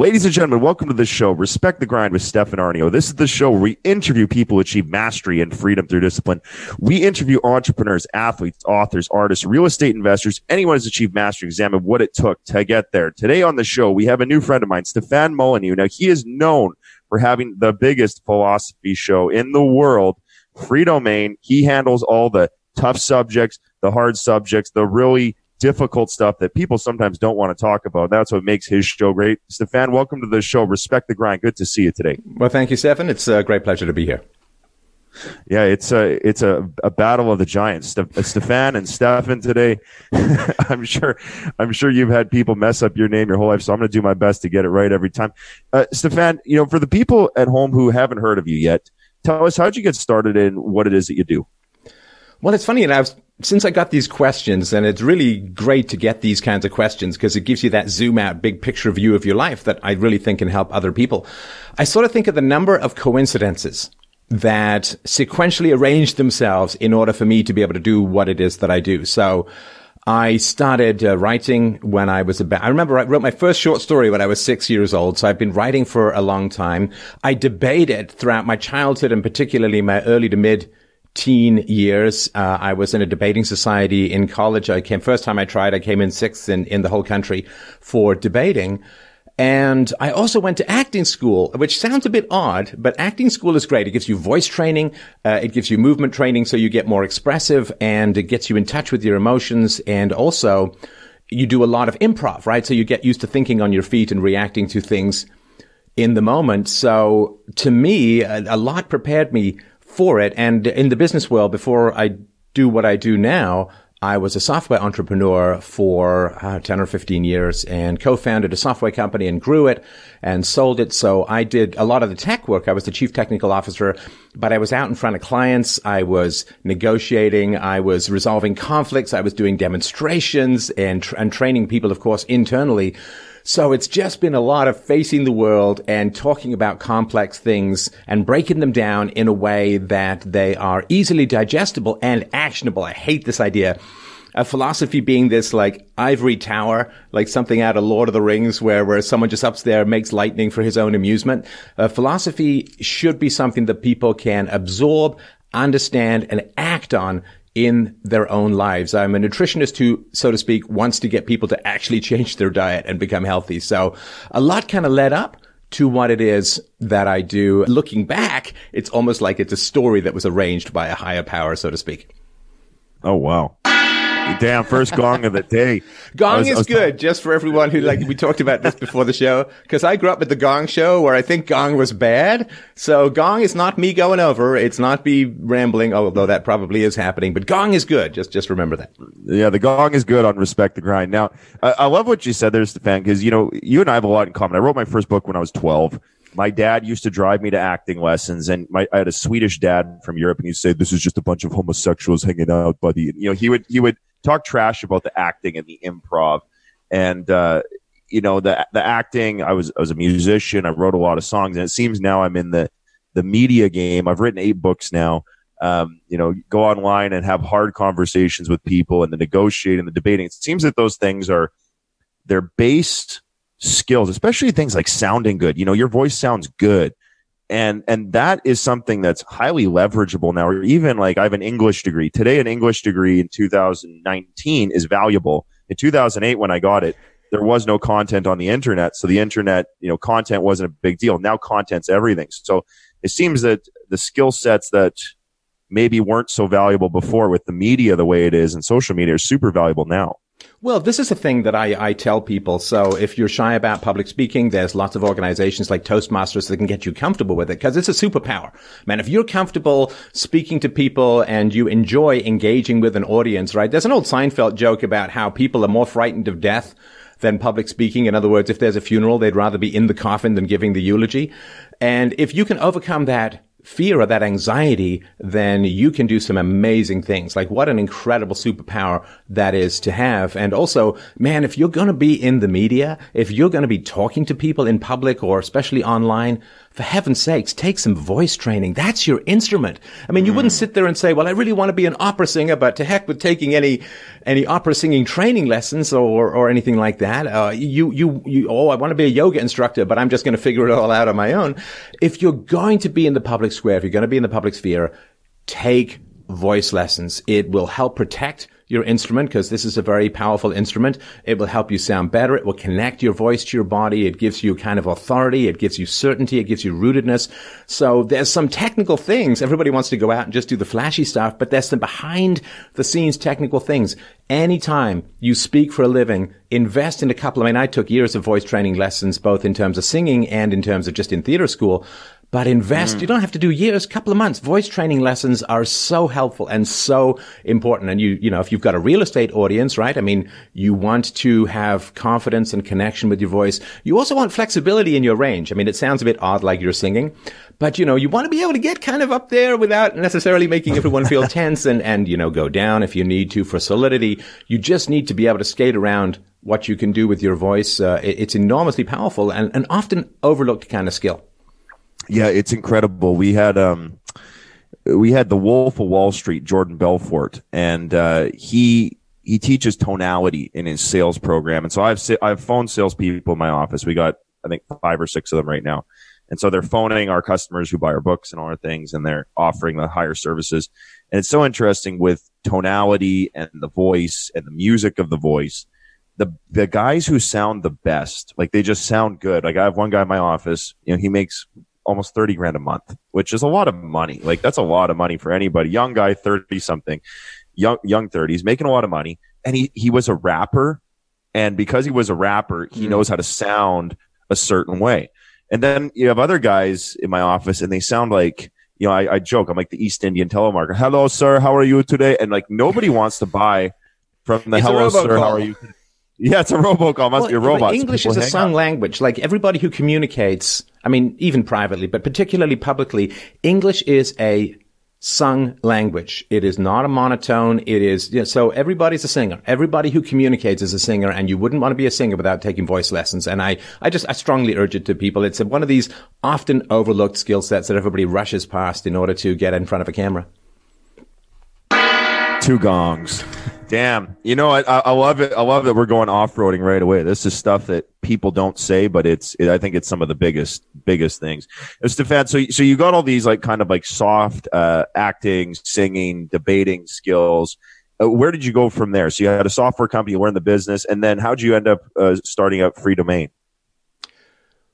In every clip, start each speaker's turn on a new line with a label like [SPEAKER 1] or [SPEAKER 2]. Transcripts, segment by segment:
[SPEAKER 1] Ladies and gentlemen, welcome to the show, Respect the Grind with Stefan Aarnio. This is the show where we interview people who achieve mastery and freedom through discipline. We interview entrepreneurs, athletes, authors, artists, real estate investors, anyone who's achieved mastery, examine what it took to get there. Today on the show, we have a new friend of mine, Stefan Molyneux. Now, he is known for having the biggest philosophy show in the world, Freedomain. He handles all the tough subjects, the hard subjects, the really difficult stuff that people sometimes don't want to talk about. That's what makes his show great. Stefan, welcome to the show. Respect the grind. Good to see you today.
[SPEAKER 2] Well, thank you, Stefan. It's a great pleasure to be here.
[SPEAKER 1] Yeah, it's a it's a, a battle of the giants. Stefan and Stefan today. I'm sure I'm sure you've had people mess up your name your whole life, so I'm going to do my best to get it right every time. Uh, Stefan, you know, for the people at home who haven't heard of you yet, tell us how did you get started in what it is that you do.
[SPEAKER 2] Well, it's funny, and I've since I got these questions, and it's really great to get these kinds of questions because it gives you that zoom out, big picture view of your life that I really think can help other people. I sort of think of the number of coincidences that sequentially arrange themselves in order for me to be able to do what it is that I do. So, I started uh, writing when I was about, I remember I wrote my first short story when I was six years old. So I've been writing for a long time. I debated throughout my childhood and particularly my early to mid teen years. Uh, I was in a debating society in college. I came first time I tried. I came in sixth in, in the whole country for debating. And I also went to acting school, which sounds a bit odd, but acting school is great. It gives you voice training. Uh, it gives you movement training so you get more expressive and it gets you in touch with your emotions. And also you do a lot of improv, right? So you get used to thinking on your feet and reacting to things in the moment. So to me, a, a lot prepared me for it. And in the business world, before I do what I do now, I was a software entrepreneur for uh, 10 or 15 years and co-founded a software company and grew it and sold it. So I did a lot of the tech work. I was the chief technical officer, but I was out in front of clients. I was negotiating. I was resolving conflicts. I was doing demonstrations and, and training people, of course, internally so it's just been a lot of facing the world and talking about complex things and breaking them down in a way that they are easily digestible and actionable. I hate this idea a philosophy being this like ivory tower, like something out of Lord of the Rings where, where someone just up there makes lightning for his own amusement. Philosophy should be something that people can absorb, understand, and act on in their own lives. I'm a nutritionist who, so to speak, wants to get people to actually change their diet and become healthy. So a lot kind of led up to what it is that I do. Looking back, it's almost like it's a story that was arranged by a higher power, so to speak.
[SPEAKER 1] Oh, wow. Damn, first gong of the day.
[SPEAKER 2] Gong was, is good, just for everyone who like we talked about this before the show. Because I grew up with the Gong show, where I think Gong was bad. So Gong is not me going over. It's not me rambling, although that probably is happening. But Gong is good. Just just remember that.
[SPEAKER 1] Yeah, the Gong is good on respect the grind. Now, I, I love what you said there, Stefan, because you know you and I have a lot in common. I wrote my first book when I was twelve my dad used to drive me to acting lessons and my, I had a Swedish dad from Europe and he'd say, this is just a bunch of homosexuals hanging out, buddy. And, you know, he would, he would talk trash about the acting and the improv. And, uh, you know, the, the acting, I was, I was a musician. I wrote a lot of songs and it seems now I'm in the, the media game. I've written eight books now. Um, you know, go online and have hard conversations with people and the negotiating, the debating. It seems that those things are, they're based skills, especially things like sounding good. You know, your voice sounds good and and that is something that's highly leverageable now or even like i have an english degree. Today an english degree in 2019 is valuable. In 2008 when i got it there was no content on the internet so the internet you know content wasn't a big deal. Now content's everything. So it seems that the skill sets that maybe weren't so valuable before with the media the way it is and social media are super valuable now
[SPEAKER 2] well, this is a thing that I, I tell people. So if you're shy about public speaking, there's lots of organizations like Toastmasters that can get you comfortable with it because it's a superpower. Man, if you're comfortable speaking to people and you enjoy engaging with an audience, right? There's an old Seinfeld joke about how people are more frightened of death than public speaking. In other words, if there's a funeral, they'd rather be in the coffin than giving the eulogy. And if you can overcome that fear or that anxiety, then you can do some amazing things. Like what an incredible superpower that is to have. And also, man, if you're going to be in the media, if you're going to be talking to people in public or especially online, for heaven's sakes, take some voice training. That's your instrument. I mean, you mm. wouldn't sit there and say, well, I really want to be an opera singer, but to heck with taking any, any opera singing training lessons or, or anything like that. Uh, you, you, you, oh, I want to be a yoga instructor, but I'm just going to figure it all out on my own. If you're going to be in the public square, if you're going to be in the public sphere, take voice lessons. It will help protect your instrument because this is a very powerful instrument. It will help you sound better. It will connect your voice to your body. It gives you kind of authority. It gives you certainty. It gives you rootedness. So there's some technical things. Everybody wants to go out and just do the flashy stuff, but there's some behind the scenes technical things. Anytime you speak for a living, invest in a couple. I mean, I took years of voice training lessons, both in terms of singing and in terms of just in theater school. But invest. Mm. You don't have to do years, couple of months. Voice training lessons are so helpful and so important. And you, you know, if you've got a real estate audience, right? I mean, you want to have confidence and connection with your voice. You also want flexibility in your range. I mean, it sounds a bit odd like you're singing, but you know, you want to be able to get kind of up there without necessarily making everyone feel tense and, and, you know, go down if you need to for solidity. You just need to be able to skate around what you can do with your voice. Uh, it's enormously powerful and an often overlooked kind of skill.
[SPEAKER 1] Yeah, it's incredible. We had um, we had the Wolf of Wall Street, Jordan Belfort, and uh, he he teaches tonality in his sales program. And so I've I've phoned salespeople in my office. We got I think five or six of them right now, and so they're phoning our customers who buy our books and all our things, and they're offering the higher services. And it's so interesting with tonality and the voice and the music of the voice. The the guys who sound the best, like they just sound good. Like I have one guy in my office, you know, he makes almost 30 grand a month, which is a lot of money. Like that's a lot of money for anybody. Young guy, 30 something, young, young 30s, making a lot of money. And he, he was a rapper. And because he was a rapper, he mm. knows how to sound a certain way. And then you have other guys in my office and they sound like, you know, I, I joke, I'm like the East Indian telemarketer. Hello, sir. How are you today? And like nobody wants to buy from the
[SPEAKER 2] it's
[SPEAKER 1] hello, sir. How are you? Yeah, it's a robocall. Must well, be a robot.
[SPEAKER 2] English is a sung language. Like everybody who communicates, I mean, even privately, but particularly publicly, English is a sung language. It is not a monotone. It is, you know, so everybody's a singer. Everybody who communicates is a singer and you wouldn't want to be a singer without taking voice lessons. And I, I just, I strongly urge it to people. It's one of these often overlooked skill sets that everybody rushes past in order to get in front of a camera.
[SPEAKER 1] Two gongs. Damn. You know, I, I love it. I love that we're going off roading right away. This is stuff that people don't say, but it's, it, I think it's some of the biggest, biggest things. And Stefan, so, so you got all these like kind of like soft, uh, acting, singing, debating skills. Uh, where did you go from there? So you had a software company, you learned the business, and then how did you end up uh, starting up Freedomain?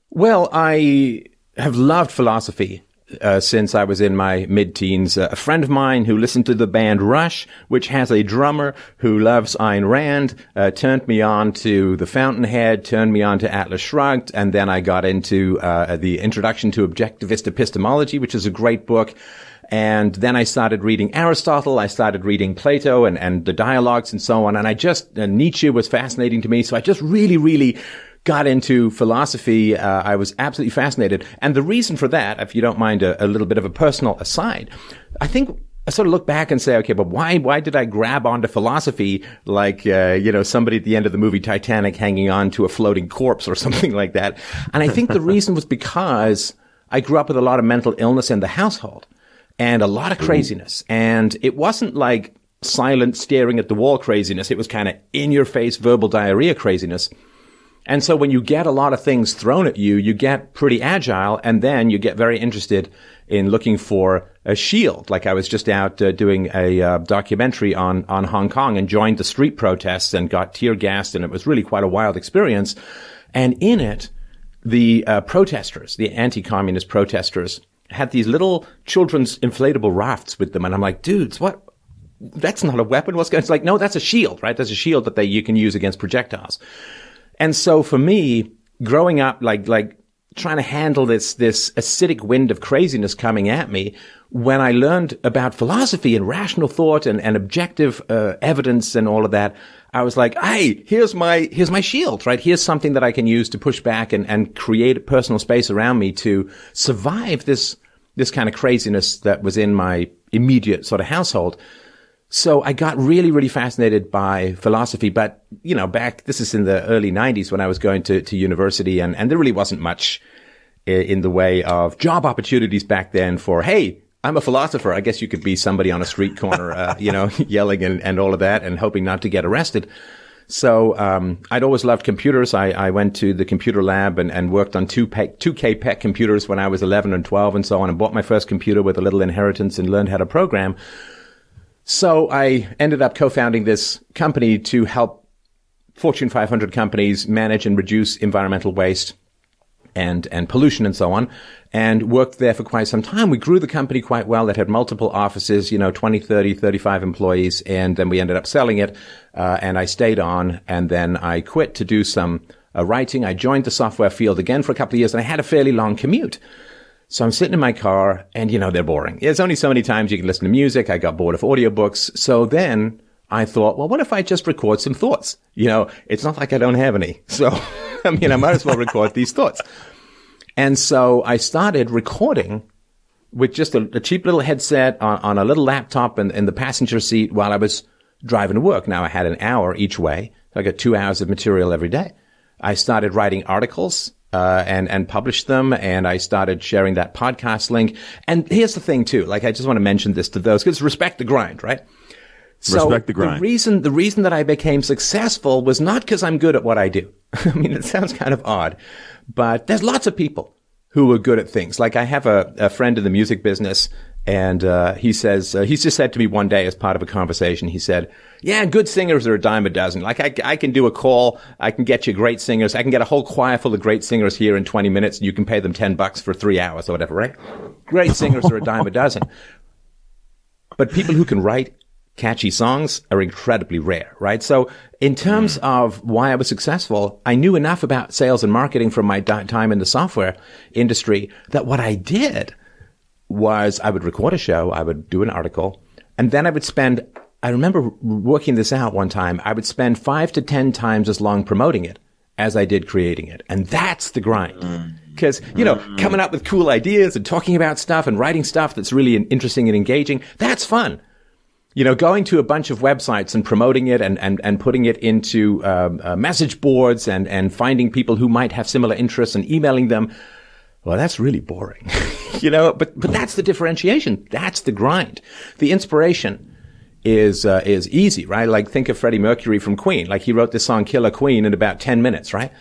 [SPEAKER 2] Well, I have loved philosophy uh, since I was in my mid-teens. Uh, a friend of mine who listened to the band Rush, which has a drummer who loves Ayn Rand, uh, turned me on to The Fountainhead, turned me on to Atlas Shrugged, and then I got into uh, the Introduction to Objectivist Epistemology, which is a great book. And then I started reading Aristotle. I started reading Plato and, and the dialogues and so on. And I just, uh, Nietzsche was fascinating to me. So I just really, really got into philosophy, uh, I was absolutely fascinated. And the reason for that, if you don't mind a, a little bit of a personal aside, I think I sort of look back and say, okay, but why, why did I grab onto philosophy like, uh, you know, somebody at the end of the movie Titanic hanging on to a floating corpse or something like that? And I think the reason was because I grew up with a lot of mental illness in the household and a lot of craziness. And it wasn't like silent staring at the wall craziness. It was kind of in your face verbal diarrhea craziness. And so when you get a lot of things thrown at you, you get pretty agile and then you get very interested in looking for a shield. Like I was just out uh, doing a uh, documentary on, on Hong Kong and joined the street protests and got tear gassed and it was really quite a wild experience. And in it, the uh, protesters, the anti-communist protesters had these little children's inflatable rafts with them. And I'm like, dudes, what? That's not a weapon. What's going? It's like, no, that's a shield, right? That's a shield that they you can use against projectiles. And so for me, growing up, like, like trying to handle this, this acidic wind of craziness coming at me, when I learned about philosophy and rational thought and, and objective uh, evidence and all of that, I was like, hey, here's my, here's my shield, right? Here's something that I can use to push back and, and create a personal space around me to survive this, this kind of craziness that was in my immediate sort of household. So I got really, really fascinated by philosophy. But, you know, back, this is in the early 90s when I was going to, to university and, and there really wasn't much in the way of job opportunities back then for, hey, I'm a philosopher. I guess you could be somebody on a street corner, uh, you know, yelling and, and all of that and hoping not to get arrested. So um, I'd always loved computers. I, I, went to the computer lab and, and worked on 2 2K PET computers when I was 11 and 12 and so on and bought my first computer with a little inheritance and learned how to program. So I ended up co-founding this company to help Fortune 500 companies manage and reduce environmental waste and, and pollution and so on and worked there for quite some time. We grew the company quite well. It had multiple offices, you know, 20, 30, 35 employees. And then we ended up selling it. Uh, and I stayed on and then I quit to do some uh, writing. I joined the software field again for a couple of years and I had a fairly long commute. So I'm sitting in my car and, you know, they're boring. There's only so many times you can listen to music. I got bored of audiobooks. So then I thought, well, what if I just record some thoughts? You know, it's not like I don't have any. So, I mean, I might as well record these thoughts. And so I started recording with just a, a cheap little headset on, on, a little laptop in, in the passenger seat while I was driving to work. Now I had an hour each way. So I got two hours of material every day. I started writing articles uh, and and published them, and I started sharing that podcast link. And here's the thing too, like I just want to mention this to those because respect the grind, right?
[SPEAKER 1] So respect the grind.
[SPEAKER 2] The reason the reason that I became successful was not because I'm good at what I do. I mean, it sounds kind of odd, but there's lots of people who are good at things. Like I have a, a friend in the music business and uh, he says, uh, he's just said to me one day as part of a conversation, he said, yeah, good singers are a dime a dozen. Like I, I can do a call. I can get you great singers. I can get a whole choir full of great singers here in 20 minutes and you can pay them 10 bucks for three hours or whatever, right? Great singers are a dime a dozen. But people who can write catchy songs are incredibly rare, right? So in terms of why I was successful, I knew enough about sales and marketing from my time in the software industry that what I did was I would record a show, I would do an article, and then I would spend, I remember working this out one time, I would spend five to 10 times as long promoting it as I did creating it. And that's the grind. Because, mm. you know, mm. coming up with cool ideas and talking about stuff and writing stuff that's really interesting and engaging, that's fun you know, going to a bunch of websites and promoting it and, and, and putting it into um, uh, message boards and, and finding people who might have similar interests and emailing them. Well, that's really boring, you know, but, but that's the differentiation. That's the grind. The inspiration is, uh, is easy, right? Like think of Freddie Mercury from Queen. Like he wrote this song Killer Queen in about 10 minutes, right?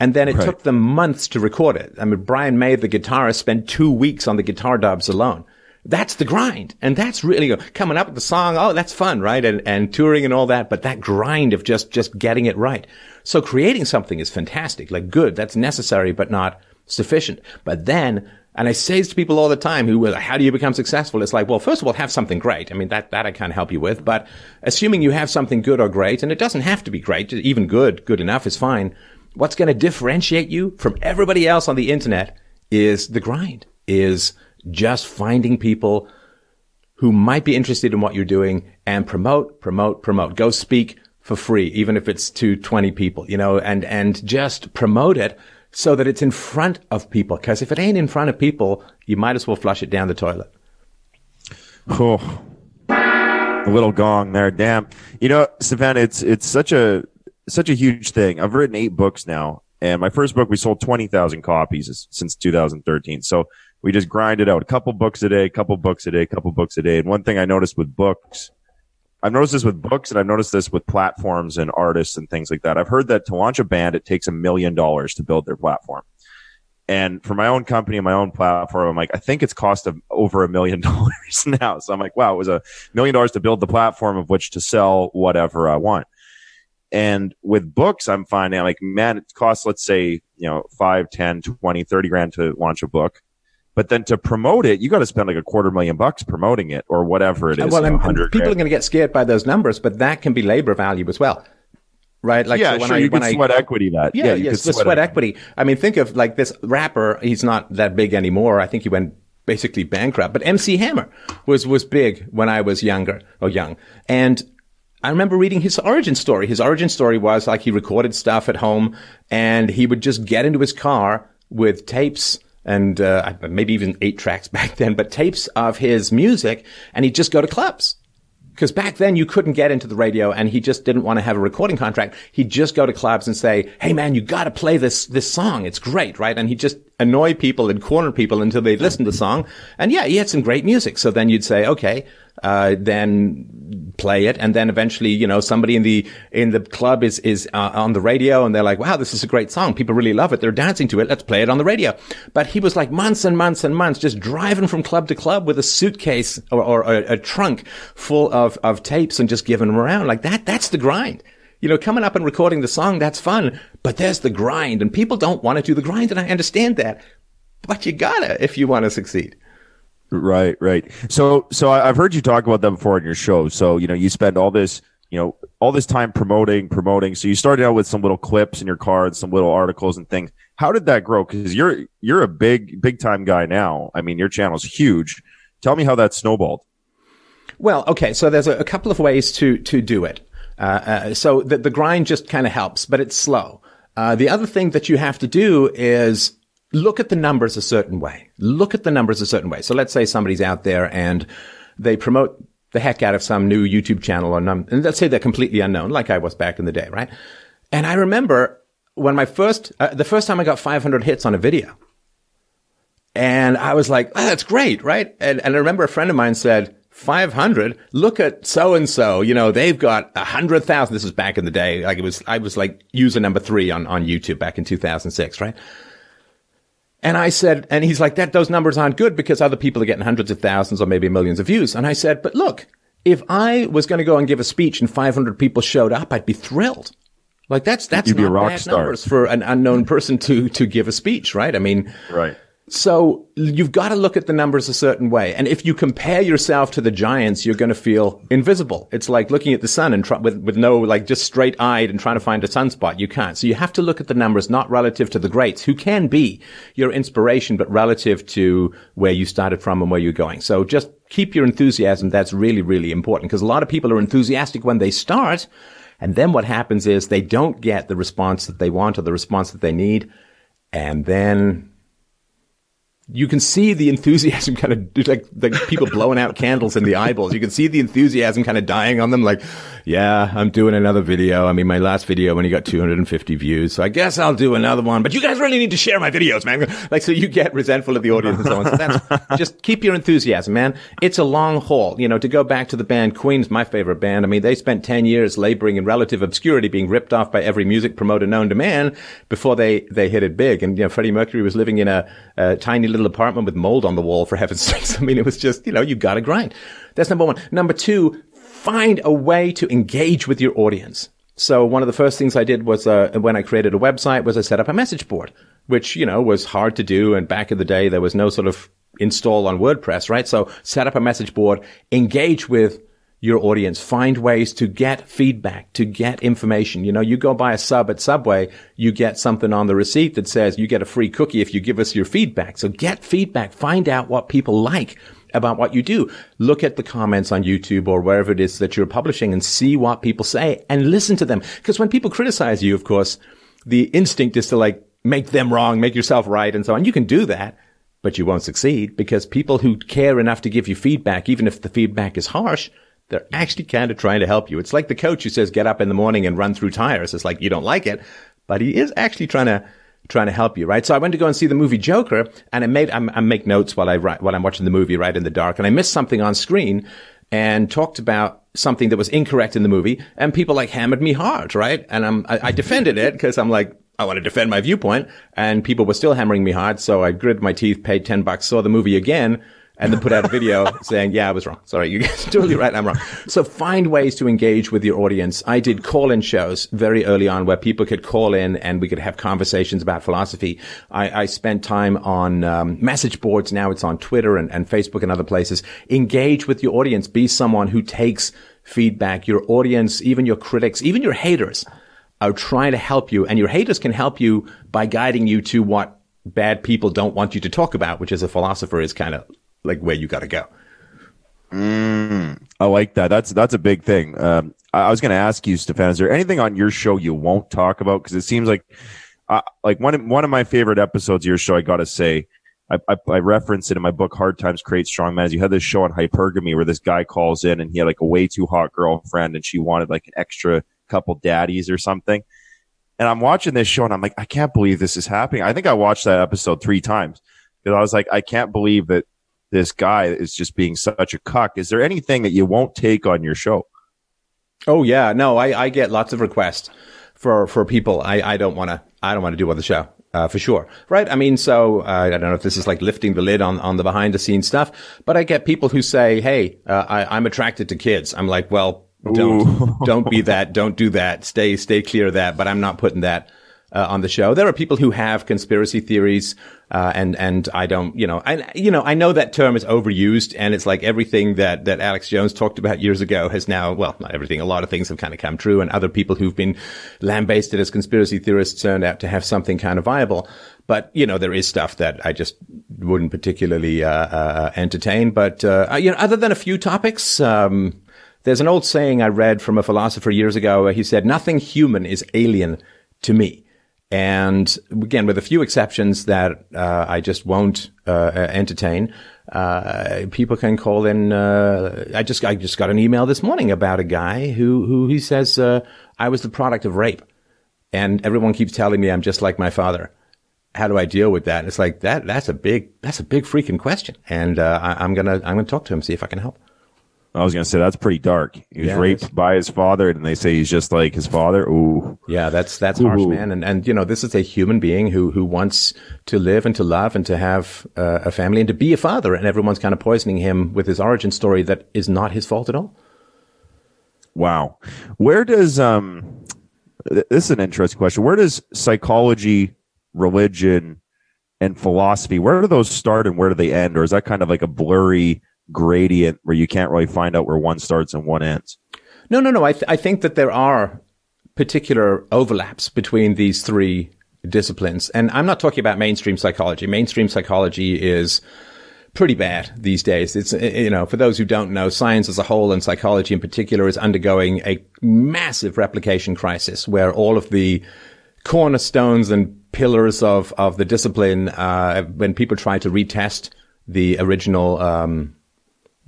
[SPEAKER 2] And then it right. took them months to record it. I mean, Brian May, the guitarist, spent two weeks on the guitar dubs alone. That's the grind. And that's really coming up with the song. Oh, that's fun, right? And, and touring and all that. But that grind of just, just getting it right. So creating something is fantastic, like good. That's necessary, but not sufficient. But then, and I say this to people all the time who, how do you become successful? It's like, well, first of all, have something great. I mean, that, that I can't help you with. But assuming you have something good or great, and it doesn't have to be great, even good, good enough is fine. What's going to differentiate you from everybody else on the internet is the grind, is just finding people who might be interested in what you're doing and promote, promote, promote. Go speak for free, even if it's to 20 people, you know, and, and just promote it so that it's in front of people. Cause if it ain't in front of people, you might as well flush it down the toilet.
[SPEAKER 1] Oh, a little gong there. Damn. You know, Stefan, it's, it's such a, such a huge thing. I've written eight books now and my first book, we sold 20,000 copies since 2013. So we just grind it out. A couple books a day, a couple books a day, a couple books a day. And one thing I noticed with books, I've noticed this with books and I've noticed this with platforms and artists and things like that. I've heard that to launch a band, it takes a million dollars to build their platform. And for my own company and my own platform, I'm like, I think it's cost of over a million dollars now. So I'm like, wow, it was a million dollars to build the platform of which to sell whatever I want. And with books, I'm finding like, man, it costs, let's say, you know, five, 10, 20, 30 grand to launch a book. But then to promote it, you got to spend like a quarter million bucks promoting it or whatever it is.
[SPEAKER 2] Well, you know, people grand. are going to get scared by those numbers, but that can be labor value as well. Right?
[SPEAKER 1] Like, yeah, so when sure, I, you when can I, sweat equity that.
[SPEAKER 2] Yeah, yeah yes, the sweat, sweat equity. equity. I mean, think of like this rapper. He's not that big anymore. I think he went basically bankrupt. But MC Hammer was, was big when I was younger or young. And I remember reading his origin story. His origin story was like he recorded stuff at home and he would just get into his car with tapes and uh, maybe even eight tracks back then, but tapes of his music, and he'd just go to clubs. Because back then you couldn't get into the radio and he just didn't want to have a recording contract. He'd just go to clubs and say, Hey man, you gotta play this, this song. It's great, right? And he'd just annoy people and corner people until they'd listen to the song. And yeah, he had some great music. So then you'd say, okay, uh, then play it. And then eventually, you know, somebody in the, in the club is, is uh, on the radio and they're like, wow, this is a great song. People really love it. They're dancing to it. Let's play it on the radio. But he was like months and months and months just driving from club to club with a suitcase or, or a, a trunk full of, of tapes and just giving them around like that. That's the grind. You know, coming up and recording the song, that's fun, but there's the grind and people don't want to do the grind. And I understand that, but you gotta if you want to succeed.
[SPEAKER 1] Right, right. So, so I've heard you talk about that before in your show. So, you know, you spend all this, you know, all this time promoting, promoting. So you started out with some little clips in your cards, some little articles and things. How did that grow? Because you're you're a big, big time guy now. I mean, your channel's huge. Tell me how that snowballed.
[SPEAKER 2] Well, okay. So there's a, a couple of ways to to do it. Uh, uh, so the, the grind just kind of helps, but it's slow. Uh, the other thing that you have to do is look at the numbers a certain way. Look at the numbers a certain way. So let's say somebody's out there and they promote the heck out of some new YouTube channel or num- and let's say they're completely unknown, like I was back in the day, right? And I remember when my first, uh, the first time I got 500 hits on a video. And I was like, oh, that's great, right? And, and I remember a friend of mine said, 500. Look at so and so. You know, they've got a hundred thousand. This was back in the day. Like it was, I was like user number three on, on YouTube back in 2006, right? And I said, and he's like, that, those numbers aren't good because other people are getting hundreds of thousands or maybe millions of views. And I said, but look, if I was going to go and give a speech and 500 people showed up, I'd be thrilled. Like that's, that's
[SPEAKER 1] You'd
[SPEAKER 2] not
[SPEAKER 1] be a rock
[SPEAKER 2] bad
[SPEAKER 1] star.
[SPEAKER 2] numbers for an unknown person to, to give a speech, right? I mean,
[SPEAKER 1] Right.
[SPEAKER 2] So you've got to look at the numbers a certain way. And if you compare yourself to the giants, you're going to feel invisible. It's like looking at the sun and with, with no, like just straight eyed and trying to find a sunspot. You can't. So you have to look at the numbers, not relative to the greats who can be your inspiration, but relative to where you started from and where you're going. So just keep your enthusiasm. That's really, really important because a lot of people are enthusiastic when they start. And then what happens is they don't get the response that they want or the response that they need. And then you can see the enthusiasm kind of like like people blowing out candles in the eyeballs. You can see the enthusiasm kind of dying on them. Like, yeah, I'm doing another video. I mean, my last video only got 250 views, so I guess I'll do another one. But you guys really need to share my videos, man. Like, so you get resentful of the audience and so on. So that's just keep your enthusiasm, man. It's a long haul. You know, to go back to the band Queen's my favorite band. I mean, they spent 10 years laboring in relative obscurity, being ripped off by every music promoter known to man before they they hit it big. And you know, Freddie Mercury was living in a, a tiny little apartment with mold on the wall, for heaven's sakes. I mean, it was just, you know, you gotta grind. That's number one. Number two, find a way to engage with your audience. So one of the first things I did was, uh, when I created a website was I set up a message board, which, you know, was hard to do. And back in the day, there was no sort of install on WordPress, right? So set up a message board, engage with your audience. Find ways to get feedback, to get information. You know, you go buy a sub at Subway, you get something on the receipt that says you get a free cookie if you give us your feedback. So get feedback. Find out what people like about what you do. Look at the comments on YouTube or wherever it is that you're publishing and see what people say and listen to them. Because when people criticize you, of course, the instinct is to like make them wrong, make yourself right and so on. You can do that. But you won't succeed because people who care enough to give you feedback, even if the feedback is harsh, they're actually kind of trying to help you. It's like the coach who says, get up in the morning and run through tires. It's like, you don't like it, but he is actually trying to, trying to help you, right? So I went to go and see the movie Joker and I made, I, I make notes while I write, while I'm watching the movie right in the dark and I missed something on screen and talked about something that was incorrect in the movie and people like hammered me hard, right? And I'm, I, I defended it because I'm like, I want to defend my viewpoint and people were still hammering me hard. So I gritted my teeth, paid 10 bucks, saw the movie again and then put out a video saying, yeah, I was wrong. Sorry, you guys are totally right. I'm wrong. So find ways to engage with your audience. I did call-in shows very early on where people could call in and we could have conversations about philosophy. I, I spent time on um, message boards. Now it's on Twitter and, and Facebook and other places. Engage with your audience. Be someone who takes feedback. Your audience, even your critics, even your haters are trying to help you and your haters can help you by guiding you to what bad people don't want you to talk about, which as a philosopher is kind of like where you got to go.
[SPEAKER 1] Mm, I like that. That's that's a big thing. Um, I, I was going to ask you, Stefan, is there anything on your show you won't talk about? Because it seems like, uh, like one of, one of my favorite episodes of your show, I got to say, I, I, I reference it in my book, Hard Times Create Strong Men. You had this show on hypergamy where this guy calls in and he had like a way too hot girlfriend and she wanted like an extra couple daddies or something. And I'm watching this show and I'm like, I can't believe this is happening. I think I watched that episode three times because I was like, I can't believe that this guy is just being such a cuck. Is there anything that you won't take on your show?
[SPEAKER 2] Oh yeah, no, I, I get lots of requests for for people. I, I don't want to I don't want to do on the show. Uh, for sure. Right. I mean, so, uh, I don't know if this is like lifting the lid on, on the behind the scenes stuff, but I get people who say, Hey, uh, I, I'm attracted to kids. I'm like, well, don't, don't be that. Don't do that. Stay, stay clear of that. But I'm not putting that uh, on the show. There are people who have conspiracy theories, uh, and and I don't, you know, I you know I know that term is overused, and it's like everything that that Alex Jones talked about years ago has now, well, not everything, a lot of things have kind of come true, and other people who've been lambasted as conspiracy theorists turned out to have something kind of viable. But you know, there is stuff that I just wouldn't particularly uh, uh, entertain. But uh, you know, other than a few topics. Um, there's an old saying I read from a philosopher years ago. Where he said, nothing human is alien to me. And again, with a few exceptions that uh, I just won't uh, entertain, uh, people can call in. Uh, I just I just got an email this morning about a guy who who he says uh, I was the product of rape, and everyone keeps telling me I'm just like my father. How do I deal with that? And it's like that. That's a big that's a big freaking question, and uh, I, I'm gonna I'm gonna talk to him see if I can help.
[SPEAKER 1] I was going to say that's pretty dark. He was
[SPEAKER 2] Yeah,
[SPEAKER 1] raped by his father, and they say he's just like his father. Ooh,
[SPEAKER 2] Yeah, that's that's harsh, man. And and you know, this is a human being who who wants to live and to love and to have uh, a family and to be a father, and everyone's kind of poisoning him with his origin story that is not his fault at all.
[SPEAKER 1] wow. Where does um? th- This is an interesting question. Where does psychology, religion, and philosophy where do those start and where do they end, or is that kind of like a blurry gradient where you can't really find out where one starts and one ends?
[SPEAKER 2] No, no, no. I th- I think that there are particular overlaps between these three disciplines, and I'm not talking about mainstream psychology. Mainstream psychology is pretty bad these days. It's, uh, you know, for those who don't know, science as a whole and psychology in particular is undergoing a massive replication crisis where all of the cornerstones and pillars of, of the discipline, uh, when people try to retest the original, um,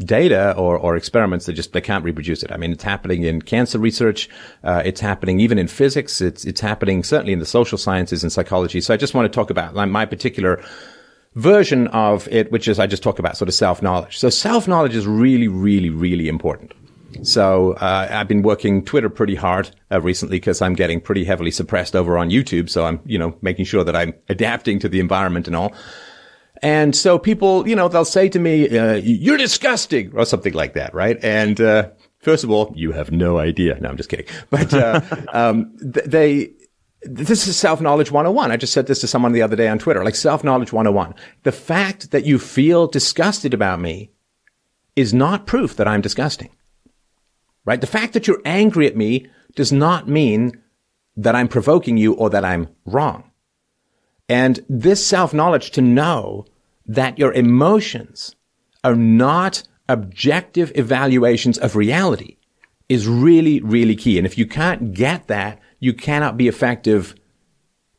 [SPEAKER 2] data or, or experiments that just they can't reproduce it. I mean, it's happening in cancer research. Uh, it's happening even in physics. It's it's happening certainly in the social sciences and psychology. So I just want to talk about like, my particular version of it, which is I just talk about sort of self knowledge. So self knowledge is really, really, really important. So uh, I've been working Twitter pretty hard uh, recently because I'm getting pretty heavily suppressed over on YouTube. So I'm you know making sure that I'm adapting to the environment and all. And so people, you know, they'll say to me, uh, you're disgusting or something like that, right? And, uh, first of all, you have no idea. No, I'm just kidding. But, uh, um, th- they, this is self-knowledge 101. I just said this to someone the other day on Twitter, like self-knowledge 101. The fact that you feel disgusted about me is not proof that I'm disgusting, right? The fact that you're angry at me does not mean that I'm provoking you or that I'm wrong. And this self knowledge to know that your emotions are not objective evaluations of reality is really, really key. And if you can't get that, you cannot be effective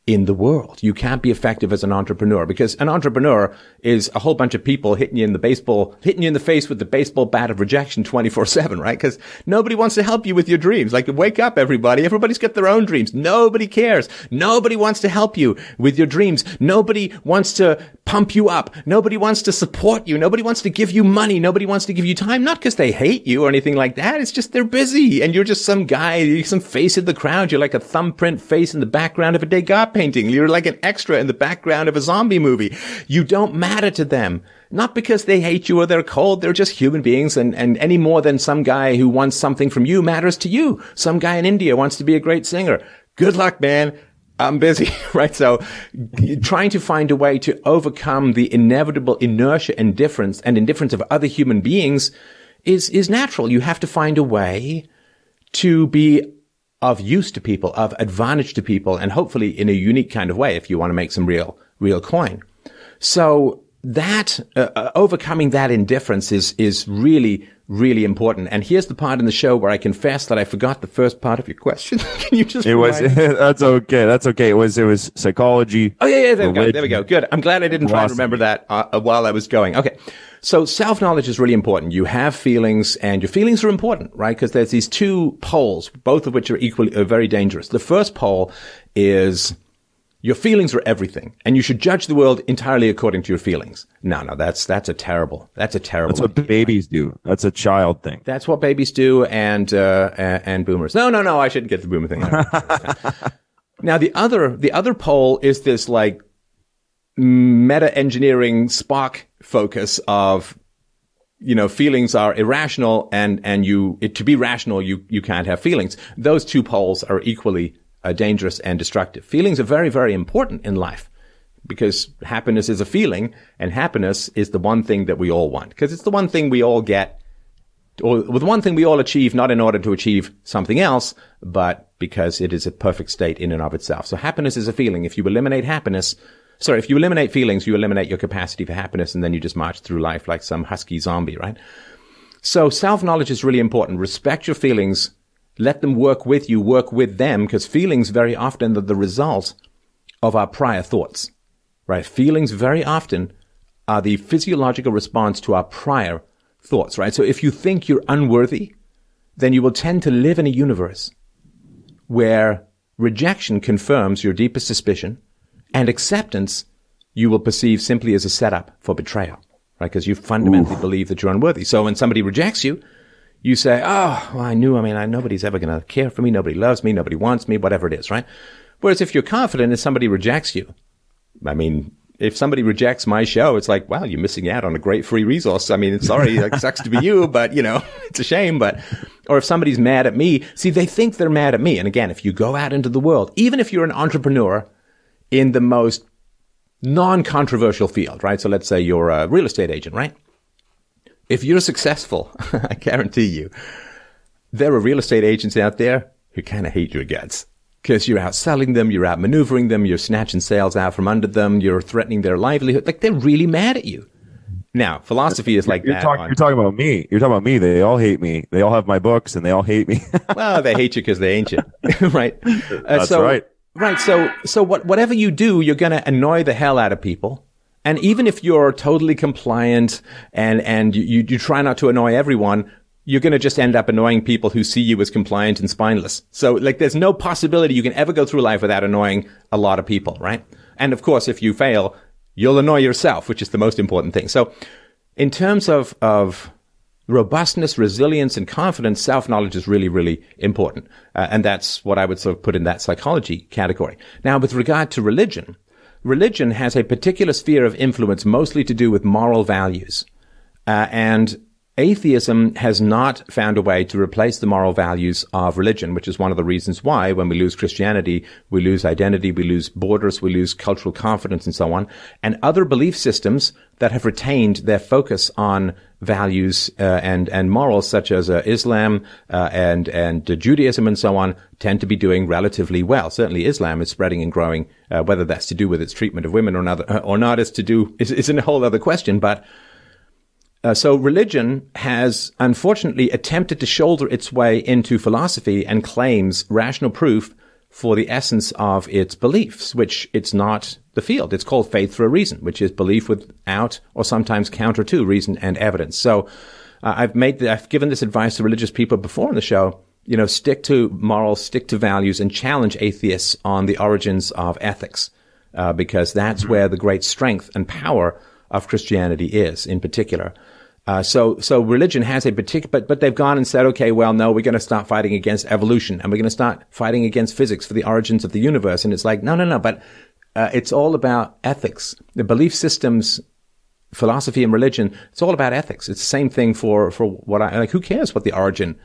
[SPEAKER 2] in the world. You can't be effective as an entrepreneur because an entrepreneur is a whole bunch of people hitting you in the baseball, hitting you in the face with the baseball bat of rejection 24-7, right? Because nobody wants to help you with your dreams. Like, wake up, everybody. Everybody's got their own dreams. Nobody cares. Nobody wants to help you with your dreams. Nobody wants to pump you up. Nobody wants to support you. Nobody wants to give you money. Nobody wants to give you time. Not because they hate you or anything like that. It's just they're busy and you're just some guy, you're some face in the crowd. You're like a thumbprint face in the background of a Painting. You're like an extra in the background of a zombie movie. You don't matter to them. Not because they hate you or they're cold. They're just human beings. And, and any more than some guy who wants something from you matters to you. Some guy in India wants to be a great singer. Good luck, man. I'm busy, right? So trying to find a way to overcome the inevitable inertia and difference and indifference of other human beings is, is natural. You have to find a way to be of use to people, of advantage to people, and hopefully in a unique kind of way if you want to make some real, real coin. So that, uh, uh, overcoming that indifference is, is really, really important. And here's the part in the show where I confess that I forgot the first part of your question. Can you just?
[SPEAKER 1] It was.
[SPEAKER 2] remind
[SPEAKER 1] that's okay. That's okay. It was. It was psychology.
[SPEAKER 2] Oh yeah, yeah. There we go. There we go. Good. I'm glad I didn't try
[SPEAKER 1] to
[SPEAKER 2] remember that uh, while I was going. Okay. So self knowledge is really important. You have feelings, and your feelings are important, right? Because there's these two poles, both of which are equally are very dangerous. The first pole is your feelings are everything, and you should judge the world entirely according to your feelings. No, no, that's that's a terrible. That's a terrible.
[SPEAKER 1] That's what babies do. That's a child thing.
[SPEAKER 2] That's what babies do, and uh, and, boomers. No, no, no. I shouldn't get the boomer thing. now the other the other pole is this like meta engineering Spock focus of you know feelings are irrational, and and you it, to be rational you you can't have feelings. Those two poles are equally uh, dangerous and destructive. Feelings are very very important in life because happiness is a feeling, and happiness is the one thing that we all want because it's the one thing we all get or with one thing we all achieve not in order to achieve something else, but because it is a perfect state in and of itself. So happiness is a feeling. If you eliminate happiness, sorry, if you eliminate feelings, you eliminate your capacity for happiness and then you just march through life like some husky zombie, right? So self-knowledge is really important. Respect your feelings. Let them work with you, work with them, because feelings very often are the result of our prior thoughts, right? Feelings very often are the physiological response to our prior thoughts, right? So if you think you're unworthy, then you will tend to live in a universe where rejection confirms your deepest suspicion and acceptance you will perceive simply as a setup for betrayal, right? Because you fundamentally believe that you're unworthy. So when somebody rejects you, you say, oh, well, I knew, I mean, I, nobody's ever going to care for me. Nobody loves me. Nobody wants me, whatever it is, right? Whereas if you're confident and somebody rejects you, I mean, if somebody rejects my show, it's like, wow, you're missing out on a great free resource. I mean, sorry, it sucks to be you, but you know, it's a shame. But, or if somebody's mad at me, see, they think they're mad at me. And again, if you go out into the world, even if you're an entrepreneur in the most non-controversial field, right? So let's say you're a real estate agent, right? If you're successful, I guarantee you, there are real estate agents out there who kind of hate your guts because you're out selling them, you're out maneuvering them, you're snatching sales out from under them, you're threatening their livelihood. Like they're really mad at you. Now, philosophy is like
[SPEAKER 1] You're,
[SPEAKER 2] that.
[SPEAKER 1] talk-
[SPEAKER 2] on-
[SPEAKER 1] you're talking about me. You're talking about me. They all hate me. They all have my books and they all hate me.
[SPEAKER 2] well, they hate you because they ain't you, right? Uh,
[SPEAKER 1] That's
[SPEAKER 2] so,
[SPEAKER 1] right.
[SPEAKER 2] Right. So, so what, whatever you do, you're going to annoy the hell out of people. And even if you're totally compliant and, and you, you, try not to annoy everyone, you're going to just end up annoying people who see you as compliant and spineless. So, like, there's no possibility you can ever go through life without annoying a lot of people, right? And of course, if you fail, you'll annoy yourself, which is the most important thing. So, in terms of, of robustness, resilience, and confidence, self-knowledge is really, really important. Uh, and that's what I would sort of put in that psychology category. Now, with regard to religion, religion has a particular sphere of influence mostly to do with moral values. Uh, and atheism has not found a way to replace the moral values of religion, which is one of the reasons why when we lose Christianity, we lose identity, we lose borders, we lose cultural confidence and so on. And other belief systems that have retained their focus on values uh, and and morals, such as uh, Islam uh, and and Judaism and so on, tend to be doing relatively well. Certainly, Islam is spreading and growing. Whether that's to do with its treatment of women or not, or not, is to do is, is a whole other question. But uh, so religion has unfortunately attempted to shoulder its way into philosophy and claims rational proof for the essence of its beliefs, which it's not the field. It's called faith for a reason, which is belief without or sometimes counter to reason and evidence. So uh, I've made, the, I've given this advice to religious people before in the show. You know, stick to morals, stick to values, and challenge atheists on the origins of ethics, uh, because that's where the great strength and power of Christianity is, in particular. Uh, so, so religion has a particular, but, but they've gone and said, okay, well, no, we're going to start fighting against evolution and we're going to start fighting against physics for the origins of the universe. And it's like, no, no, no, but, uh, it's all about ethics. The belief systems, philosophy and religion, it's all about ethics. It's the same thing for, for what I, like, who cares what the origin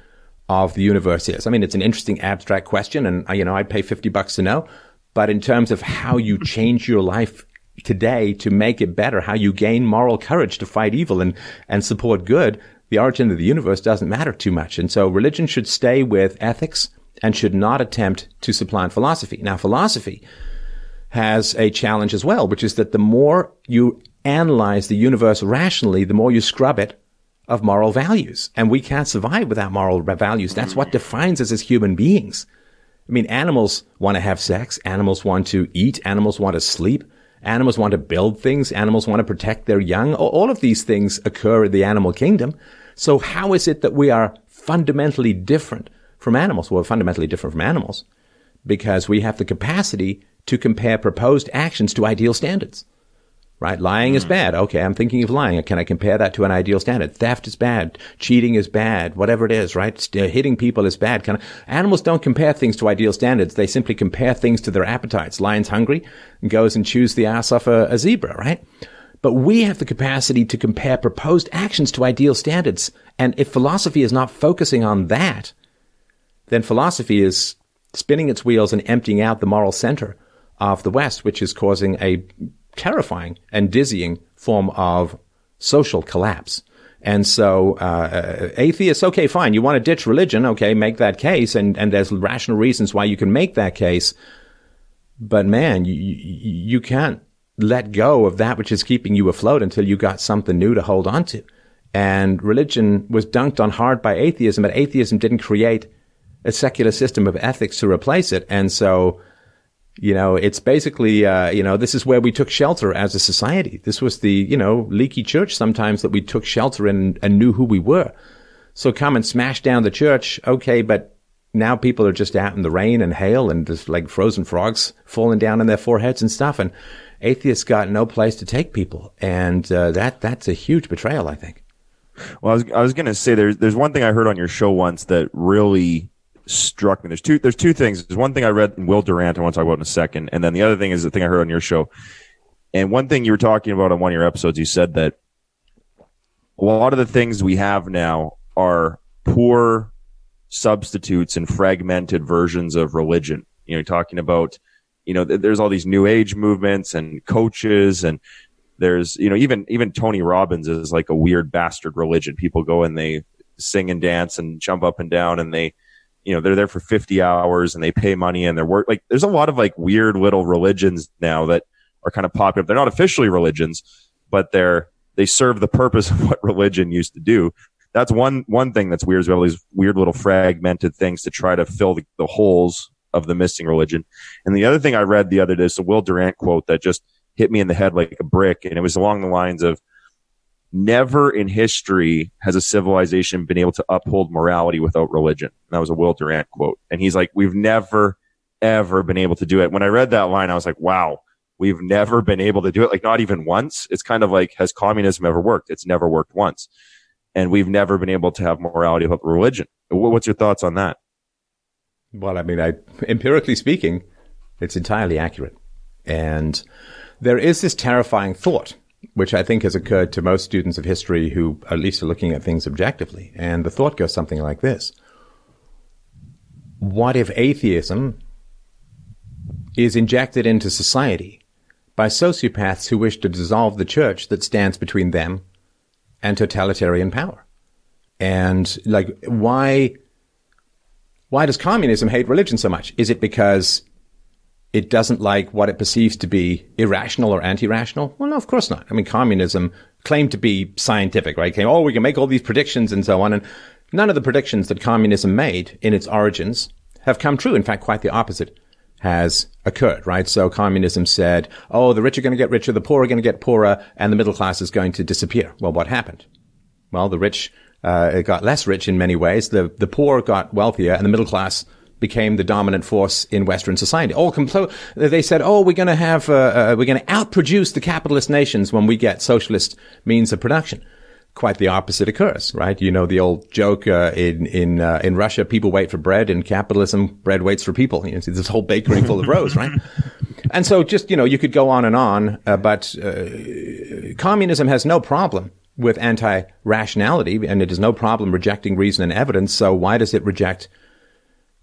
[SPEAKER 2] of the universe is? I mean, it's an interesting abstract question and, uh, you know, I'd pay 50 bucks to know. But in terms of how you change your life today to make it better, how you gain moral courage to fight evil and, and support good, the origin of the universe doesn't matter too much. And so religion should stay with ethics and should not attempt to supplant philosophy. Now, philosophy has a challenge as well, which is that the more you analyze the universe rationally, the more you scrub it of moral values. And we can't survive without moral values. That's what defines us as human beings. I mean, animals want to have sex. Animals want to eat. Animals want to sleep. Animals want to build things. Animals want to protect their young. All of these things occur in the animal kingdom. So how is it that we are fundamentally different from animals? Well, we're fundamentally different from animals because we have the capacity to compare proposed actions to ideal standards right? Lying is hmm. bad. Okay, I'm thinking of lying. Can I compare that to an ideal standard? Theft is bad. Cheating is bad. Whatever it is, right? Uh, hitting people is bad. Can I, animals don't compare things to ideal standards. They simply compare things to their appetites. Lion's hungry and goes and chews the ass off a, a zebra, right? But we have the capacity to compare proposed actions to ideal standards. And if philosophy is not focusing on that, then philosophy is spinning its wheels and emptying out the moral center of the West, which is causing a terrifying and dizzying form of social collapse. And so, uh, atheists, okay, fine. You want to ditch religion, okay, make that case, and, and there's rational reasons why you can make that case. But man, you, you can't let go of that which is keeping you afloat until you got something new to hold on to. And religion was dunked on hard by atheism, but atheism didn't create a secular system of ethics to replace it. And so, you know, it's basically, uh, you know, this is where we took shelter as a society. This was the, you know, leaky church sometimes that we took shelter in and knew who we were. So come and smash down the church. Okay. But now people are just out in the rain and hail and just like frozen frogs falling down on their foreheads and stuff. And atheists got no place to take people. And, uh, that, that's a huge betrayal, I think.
[SPEAKER 1] Well, I was, I was going to say there's, there's one thing I heard on your show once that really struck me. There's two there's two things. There's one thing I read in Will Durant I want to talk about in a second, and then the other thing is the thing I heard on your show. And one thing you were talking about on one of your episodes, you said that a lot of the things we have now are poor substitutes and fragmented versions of religion. You know, talking about, you know, there's all these new age movements and coaches and there's, you know, even, even Tony Robbins is like a weird bastard religion. People go and they sing and dance and jump up and down and they, you know, they're there for 50 hours and they pay money and they're work. Like there's a lot of like weird little religions now that are kind of popular. They're not officially religions, but they're, they serve the purpose of what religion used to do. That's one, one thing that's weird is we have all these weird little fragmented things to try to fill the, the holes of the missing religion. And the other thing I read the other day is a Will Durant quote that just hit me in the head like a brick. And it was along the lines of, never in history has a civilization been able to uphold morality without religion. And that was a Will Durant quote. And he's like, we've never, ever been able to do it. When I read that line, I was like, wow, we've never been able to do it. Like not even once. It's kind of like, has communism ever worked? It's never worked once. And we've never been able to have morality without religion. What's your thoughts on that?
[SPEAKER 2] Well, I mean, I, empirically speaking, it's entirely accurate. And there is this terrifying thought which I think has occurred to most students of history who at least are looking at things objectively. And the thought goes something like this. What if atheism is injected into society by sociopaths who wish to dissolve the church that stands between them and totalitarian power? And like, why, why does communism hate religion so much? Is it because it doesn't like what it perceives to be irrational or anti-rational? Well, no, of course not. I mean, communism claimed to be scientific, right? Came, oh, we can make all these predictions and so on. And none of the predictions that communism made in its origins have come true. In fact, quite the opposite has occurred, right? So communism said, oh, the rich are going to get richer, the poor are going to get poorer, and the middle class is going to disappear. Well, what happened? Well, the rich uh, got less rich in many ways. The the poor got wealthier, and the middle class became the dominant force in Western society. All compl- they said, "Oh, we're going to have, uh, uh, we're going to outproduce the capitalist nations when we get socialist means of production." Quite the opposite occurs, right? You know the old joke uh, in in uh, in Russia: people wait for bread. In capitalism, bread waits for people. You see this whole bakery full of rows, right? And so, just you know, you could go on and on, uh, but uh, communism has no problem with anti-rationality, and it has no problem rejecting reason and evidence. So why does it reject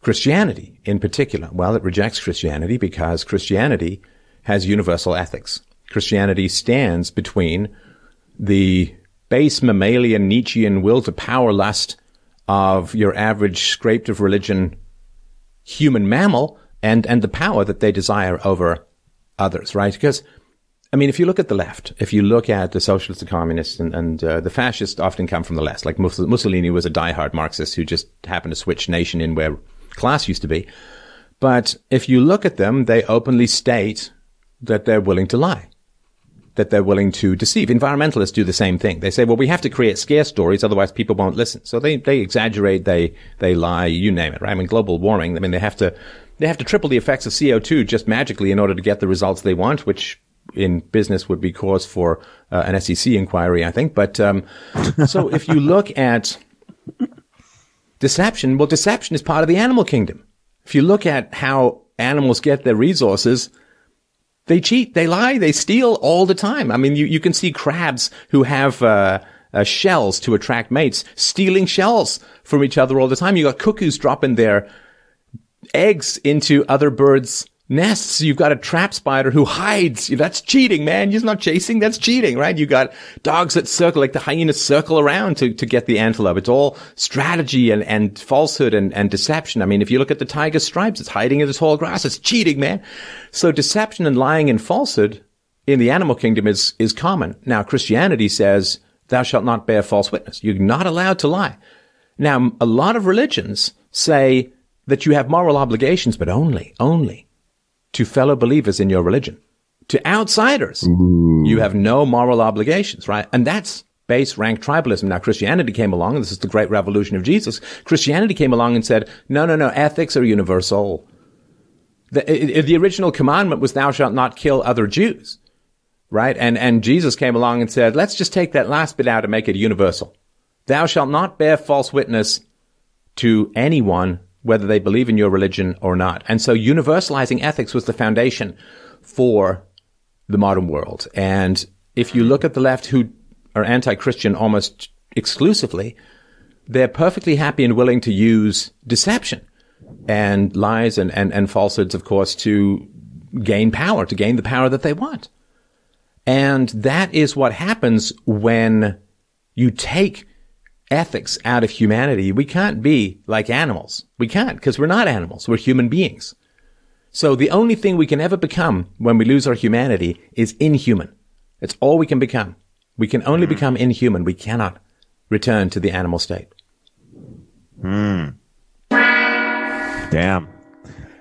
[SPEAKER 2] Christianity in particular? Well, it rejects Christianity because Christianity has universal ethics. Christianity stands between the base mammalian Nietzschean will to power lust of your average scraped of religion human mammal and, and the power that they desire over others, right? Because I mean, if you look at the left, if you look at the socialists, the communists, and, and uh, the fascists often come from the left. Like Mussolini was a diehard Marxist who just happened to switch nation in where class used to be. But if you look at them, they openly state that they're willing to lie, that they're willing to deceive. Environmentalists do the same thing. They say, well, we have to create scare stories, otherwise people won't listen. So they, they exaggerate, they, they lie, you name it, right? I mean, global warming, I mean, they have to, they have to triple the effects of CO2 just magically in order to get the results they want, which in business would be cause for uh, an SEC inquiry, I think. But um, so if you look at deception, well, deception is part of the animal kingdom. If you look at how animals get their resources, they cheat, they lie, they steal all the time. I mean, you, you can see crabs who have uh, uh, shells to attract mates stealing shells from each other all the time. You got cuckoos dropping their eggs into other birds' nests. You've got a trap spider who hides. That's cheating, man. He's not chasing. That's cheating, right? You got dogs that circle, like the hyenas circle around to, to get the antelope. It's all strategy and, and falsehood and, and deception. I mean, if you look at the tiger stripes, it's hiding in the tall grass. It's cheating, man. So deception and lying and falsehood in the animal kingdom is, is common. Now, Christianity says, thou shalt not bear false witness. You're not allowed to lie. Now, a lot of religions say that you have moral obligations, but only, only to fellow believers in your religion. To outsiders, Ooh. you have no moral obligations, right? And that's base rank tribalism. Now Christianity came along, and this is the great revolution of Jesus. Christianity came along and said, no, no, no, ethics are universal. The, the original commandment was thou shalt not kill other Jews, right? And, and Jesus came along and said, let's just take that last bit out and make it universal. Thou shalt not bear false witness to anyone whether they believe in your religion or not. And so universalizing ethics was the foundation for the modern world. And if you look at the left who are anti-Christian almost exclusively, they're perfectly happy and willing to use deception and lies and, and, and falsehoods, of course, to gain power, to gain the power that they want. And that is what happens when you take ethics out of humanity. We can't be like animals. We can't because we're not animals. We're human beings. So the only thing we can ever become when we lose our humanity is inhuman. It's all we can become. We can only mm. become inhuman. We cannot return to the animal state.
[SPEAKER 1] Hmm. Damn.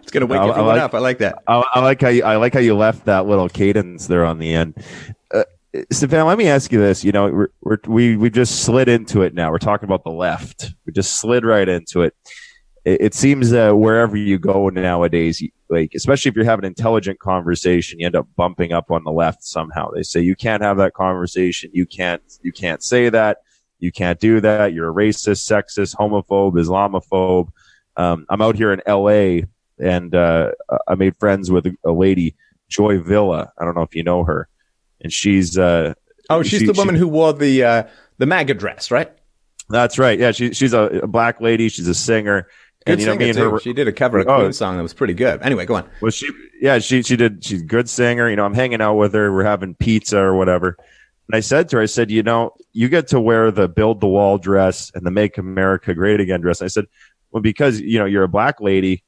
[SPEAKER 2] It's gonna wake I, everyone I like, up. I like that.
[SPEAKER 1] I, I, like how you, I like how you left that little cadence there on the end. Stefan, let me ask you this. You know, we're, we're, we we just slid into it now. We're talking about the left. We just slid right into it. It, it seems that wherever you go nowadays, like especially if you're having an intelligent conversation, you end up bumping up on the left somehow. They say you can't have that conversation. You can't you can't say that. You can't do that. You're a racist, sexist, homophobe, Islamophobe. Um, I'm out here in L.A. and uh, I made friends with a lady, Joy Villa. I don't know if you know her and she's uh
[SPEAKER 2] oh she's she, the woman she, who wore the uh the MAGA dress, right?
[SPEAKER 1] That's right. Yeah, she, she's a, a black lady. She's a singer.
[SPEAKER 2] Good and you know, me and her, she did a cover of a oh, Queen song that was pretty good. Anyway, go on.
[SPEAKER 1] Well, she, yeah, she, she did. She's a good singer. You know, I'm hanging out with her. We're having pizza or whatever. And I said to her, I said, you know, you get to wear the build the wall dress and the make America great again dress. And I said, well, because, you know, you're a black lady,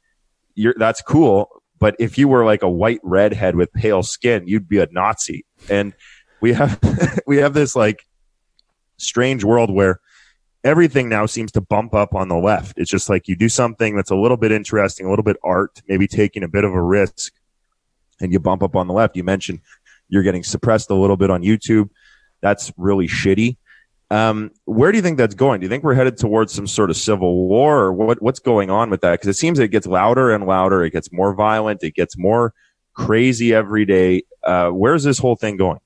[SPEAKER 1] you're, that's cool. But if you were like a white redhead with pale skin, you'd be a Nazi. And we have we have this like strange world where everything now seems to bump up on the left. It's just like you do something that's a little bit interesting, a little bit art, maybe taking a bit of a risk, and you bump up on the left. You mentioned you're getting suppressed a little bit on YouTube. That's really shitty. Um, where do you think that's going? Do you think we're headed towards some sort of civil war, or what, what's going on with that? Because it seems it gets louder and louder. It gets more violent. It gets more crazy every day. Uh, where's this whole thing going?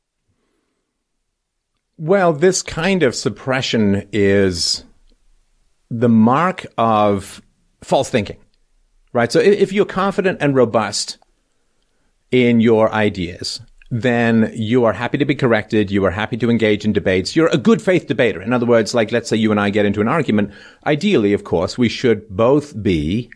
[SPEAKER 2] Well, this kind of suppression is the mark of false thinking, right? So if you're confident and robust in your ideas, then you are happy to be corrected. You are happy to engage in debates. You're a good faith debater. In other words, like let's say you and I get into an argument. Ideally, of course, we should both be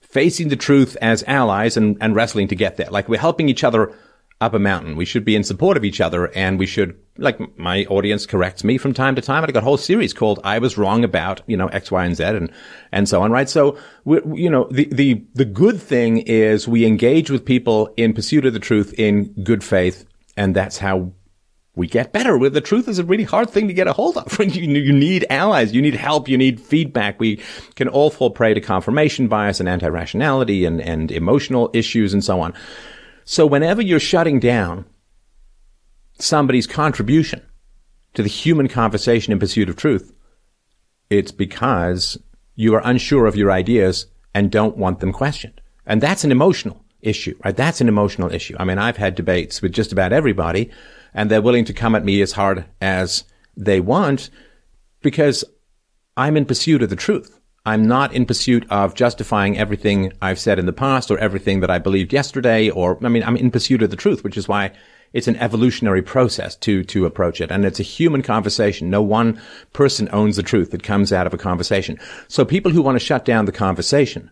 [SPEAKER 2] facing the truth as allies and, and wrestling to get there. Like we're helping each other up a mountain. We should be in support of each other and we should, like my audience corrects me from time to time. I got a whole series called I was wrong about, you know, X, Y, and Z and, and so on, right? So, we, you know, the, the, the good thing is we engage with people in pursuit of the truth in good faith And that's how we get better. With the truth is a really hard thing to get a hold of. you, you need allies, you need help, you need feedback. We can all fall prey to confirmation bias and anti-rationality and, and emotional issues and so on. So whenever you're shutting down somebody's contribution to the human conversation in pursuit of truth, it's because you are unsure of your ideas and don't want them questioned. And that's an emotional issue, right? That's an emotional issue. I mean, I've had debates with just about everybody and they're willing to come at me as hard as they want because I'm in pursuit of the truth. I'm not in pursuit of justifying everything I've said in the past or everything that I believed yesterday or, I mean, I'm in pursuit of the truth, which is why it's an evolutionary process to, to approach it. And it's a human conversation. No one person owns the truth that comes out of a conversation. So people who want to shut down the conversation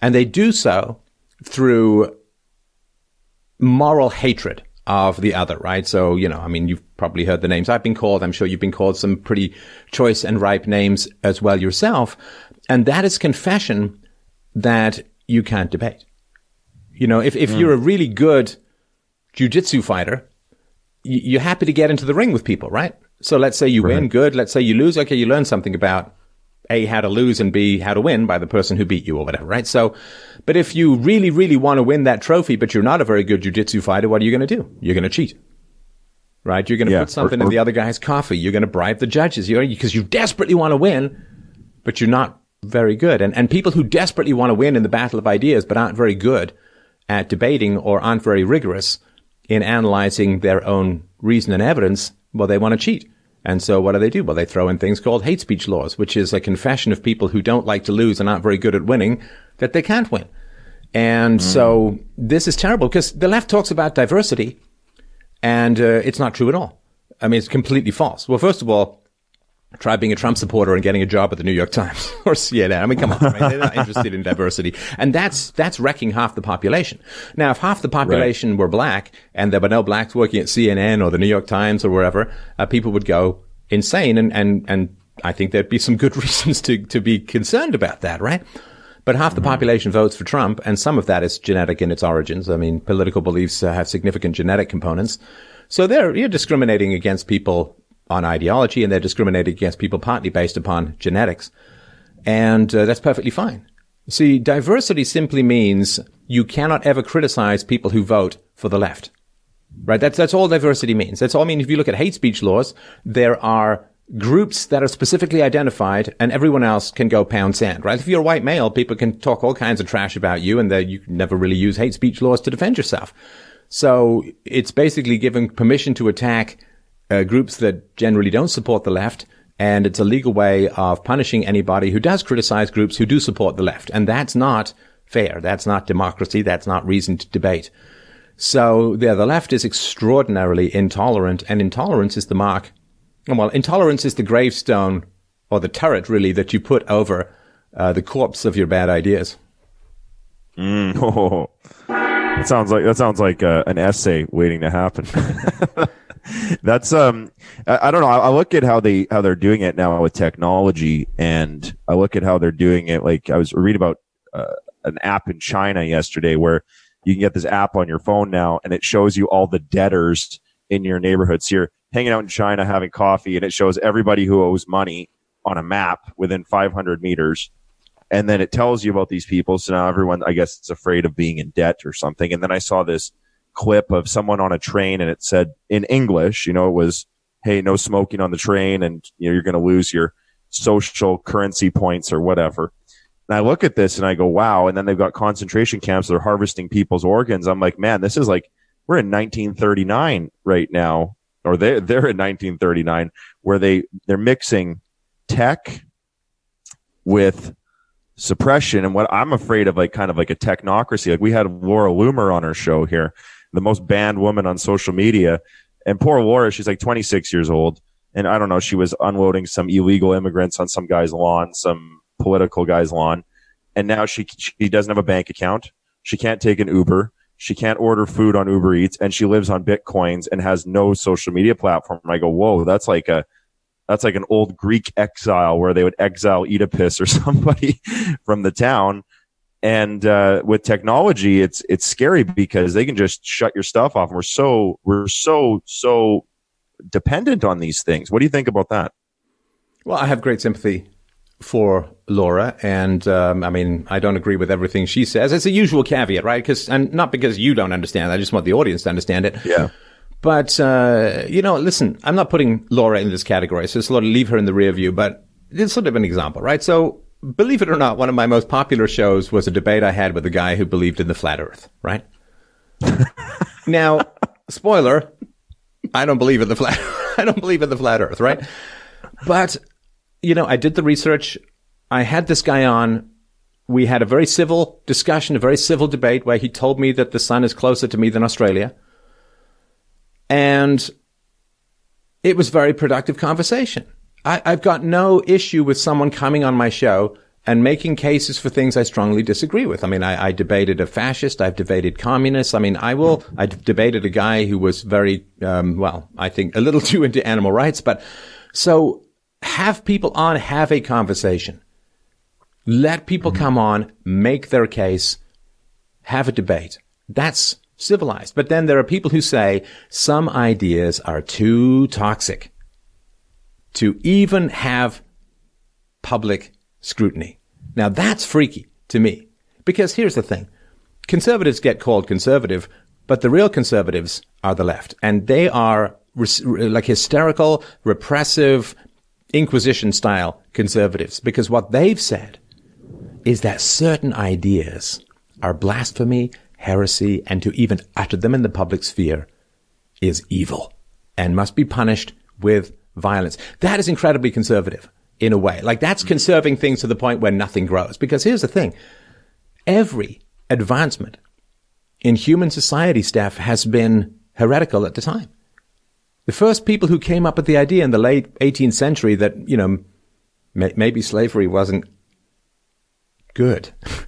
[SPEAKER 2] and they do so through moral hatred of the other, right? So, you know, I mean, you've probably heard the names I've been called. I'm sure you've been called some pretty choice and ripe names as well yourself. And that is confession that you can't debate. You know, if, if mm. you're a really good jujitsu fighter, you're happy to get into the ring with people, right? So let's say you right. win, good. Let's say you lose, okay, you learn something about a, how to lose and B, how to win by the person who beat you or whatever, right? So, but if you really, really want to win that trophy, but you're not a very good jujitsu fighter, what are you going to do? You're going to cheat. Right? You're going to yeah, put something or, or, in the other guy's coffee. You're going to bribe the judges. You're, because you desperately want to win, but you're not very good. And, and people who desperately want to win in the battle of ideas, but aren't very good at debating or aren't very rigorous in analyzing their own reason and evidence, well, they want to cheat. And so what do they do? Well, they throw in things called hate speech laws, which is a confession of people who don't like to lose and aren't very good at winning that they can't win. And mm. so this is terrible because the left talks about diversity and uh, it's not true at all. I mean, it's completely false. Well, first of all, try being a Trump supporter and getting a job at the New York Times or CNN. I mean, come on, right? they're not interested in diversity, and that's that's wrecking half the population. Now, if half the population right. were black and there were no blacks working at CNN or the New York Times or wherever, uh, people would go insane, and and and I think there'd be some good reasons to to be concerned about that, right? But half the mm-hmm. population votes for Trump, and some of that is genetic in its origins. I mean, political beliefs uh, have significant genetic components. So they're you're discriminating against people on ideology and they're discriminated against people partly based upon genetics. And uh, that's perfectly fine. See, diversity simply means you cannot ever criticize people who vote for the left. Right? That's, that's all diversity means. That's all I mean. If you look at hate speech laws, there are groups that are specifically identified and everyone else can go pound sand, right? If you're a white male, people can talk all kinds of trash about you and you never really use hate speech laws to defend yourself. So it's basically giving permission to attack uh, groups that generally don't support the left. And it's a legal way of punishing anybody who does criticize groups who do support the left. And that's not fair. That's not democracy. That's not reasoned debate. So yeah, the left is extraordinarily intolerant and intolerance is the mark. Well, intolerance is the gravestone or the turret really that you put over uh, the corpse of your bad ideas.
[SPEAKER 1] Mm, oh, that sounds like that sounds like uh, an essay waiting to happen. That's um, I, I, don't know. I, I, look at how they how they're doing it now with technology, and I look at how they're doing it. Like I was reading about uh, an app in China yesterday where you can get this app on your phone now, and it shows you all the debtors in your neighborhood. So you're hanging out in China having coffee, and it shows everybody who owes money on a map within 500 meters. And then it tells you about these people. So now everyone, I guess, is afraid of being in debt or something. And then I saw this clip of someone on a train and it said in English, you know, it was, Hey, no smoking on the train and you know, you're going to lose your social currency points or whatever. And I look at this and I go, wow. And then they've got concentration camps. They're harvesting people's organs. I'm like, man, this is like, we're in 1939 right now, or they're, they're in 1939 where they, they're mixing tech with suppression. And what I'm afraid of, like kind of like a technocracy. Like we had Laura Loomer on our show here the most banned woman on social media. And poor Laura, she's like 26 years old. And I don't know, she was unloading some illegal immigrants on some guy's lawn, some political guy's lawn. And now she, she doesn't have a bank account. She can't take an Uber. She can't order food on Uber Eats and she lives on Bitcoins and has no social media platform. I go, whoa, that's like a, that's like an old Greek exile where they would exile Oedipus or somebody from the town And uh, with technology, it's it's scary because they can just shut your stuff off. And we're so we're so so dependent on these things. What do you think about that?
[SPEAKER 2] Well, I have great sympathy for Laura, and um, I mean, I don't agree with everything she says. It's a usual caveat, right? Because and not because you don't understand. I just want the audience to understand it.
[SPEAKER 1] Yeah.
[SPEAKER 2] But uh, you know, listen, I'm not putting Laura in this category, so sort of leave her in the rear view. But it's sort of an example, right? So, believe it or not, one of my most popular shows was a debate I had with a guy who believed in the flat Earth, right? now, spoiler, I don't believe in the flat. I don't believe in the flat Earth, right? But you know, I did the research. I had this guy on. We had a very civil discussion, a very civil debate where he told me that the sun is closer to me than Australia. And it was very productive conversation. I, I've got no issue with someone coming on my show and making cases for things I strongly disagree with. I mean, I, I, debated a fascist. I've debated communists. I mean, I will. I debated a guy who was very, um, well, I think a little too into animal rights. But so have people on, have a conversation. Let people mm-hmm. come on, make their case, have a debate. That's civilized. But then there are people who say some ideas are too toxic to even have public scrutiny. Now that's freaky to me because here's the thing. Conservatives get called conservative, but the real conservatives are the left and they are like hysterical, repressive, Inquisition style conservatives because what they've said is that certain ideas are blasphemy, heresy, and to even utter them in the public sphere is evil and must be punished with violence. That is incredibly conservative in a way. Like that's mm. conserving things to the point where nothing grows. Because here's the thing. Every advancement in human society Steph has been heretical at the time. The first people who came up with the idea in the late 18th century that, you know, may, maybe slavery wasn't good.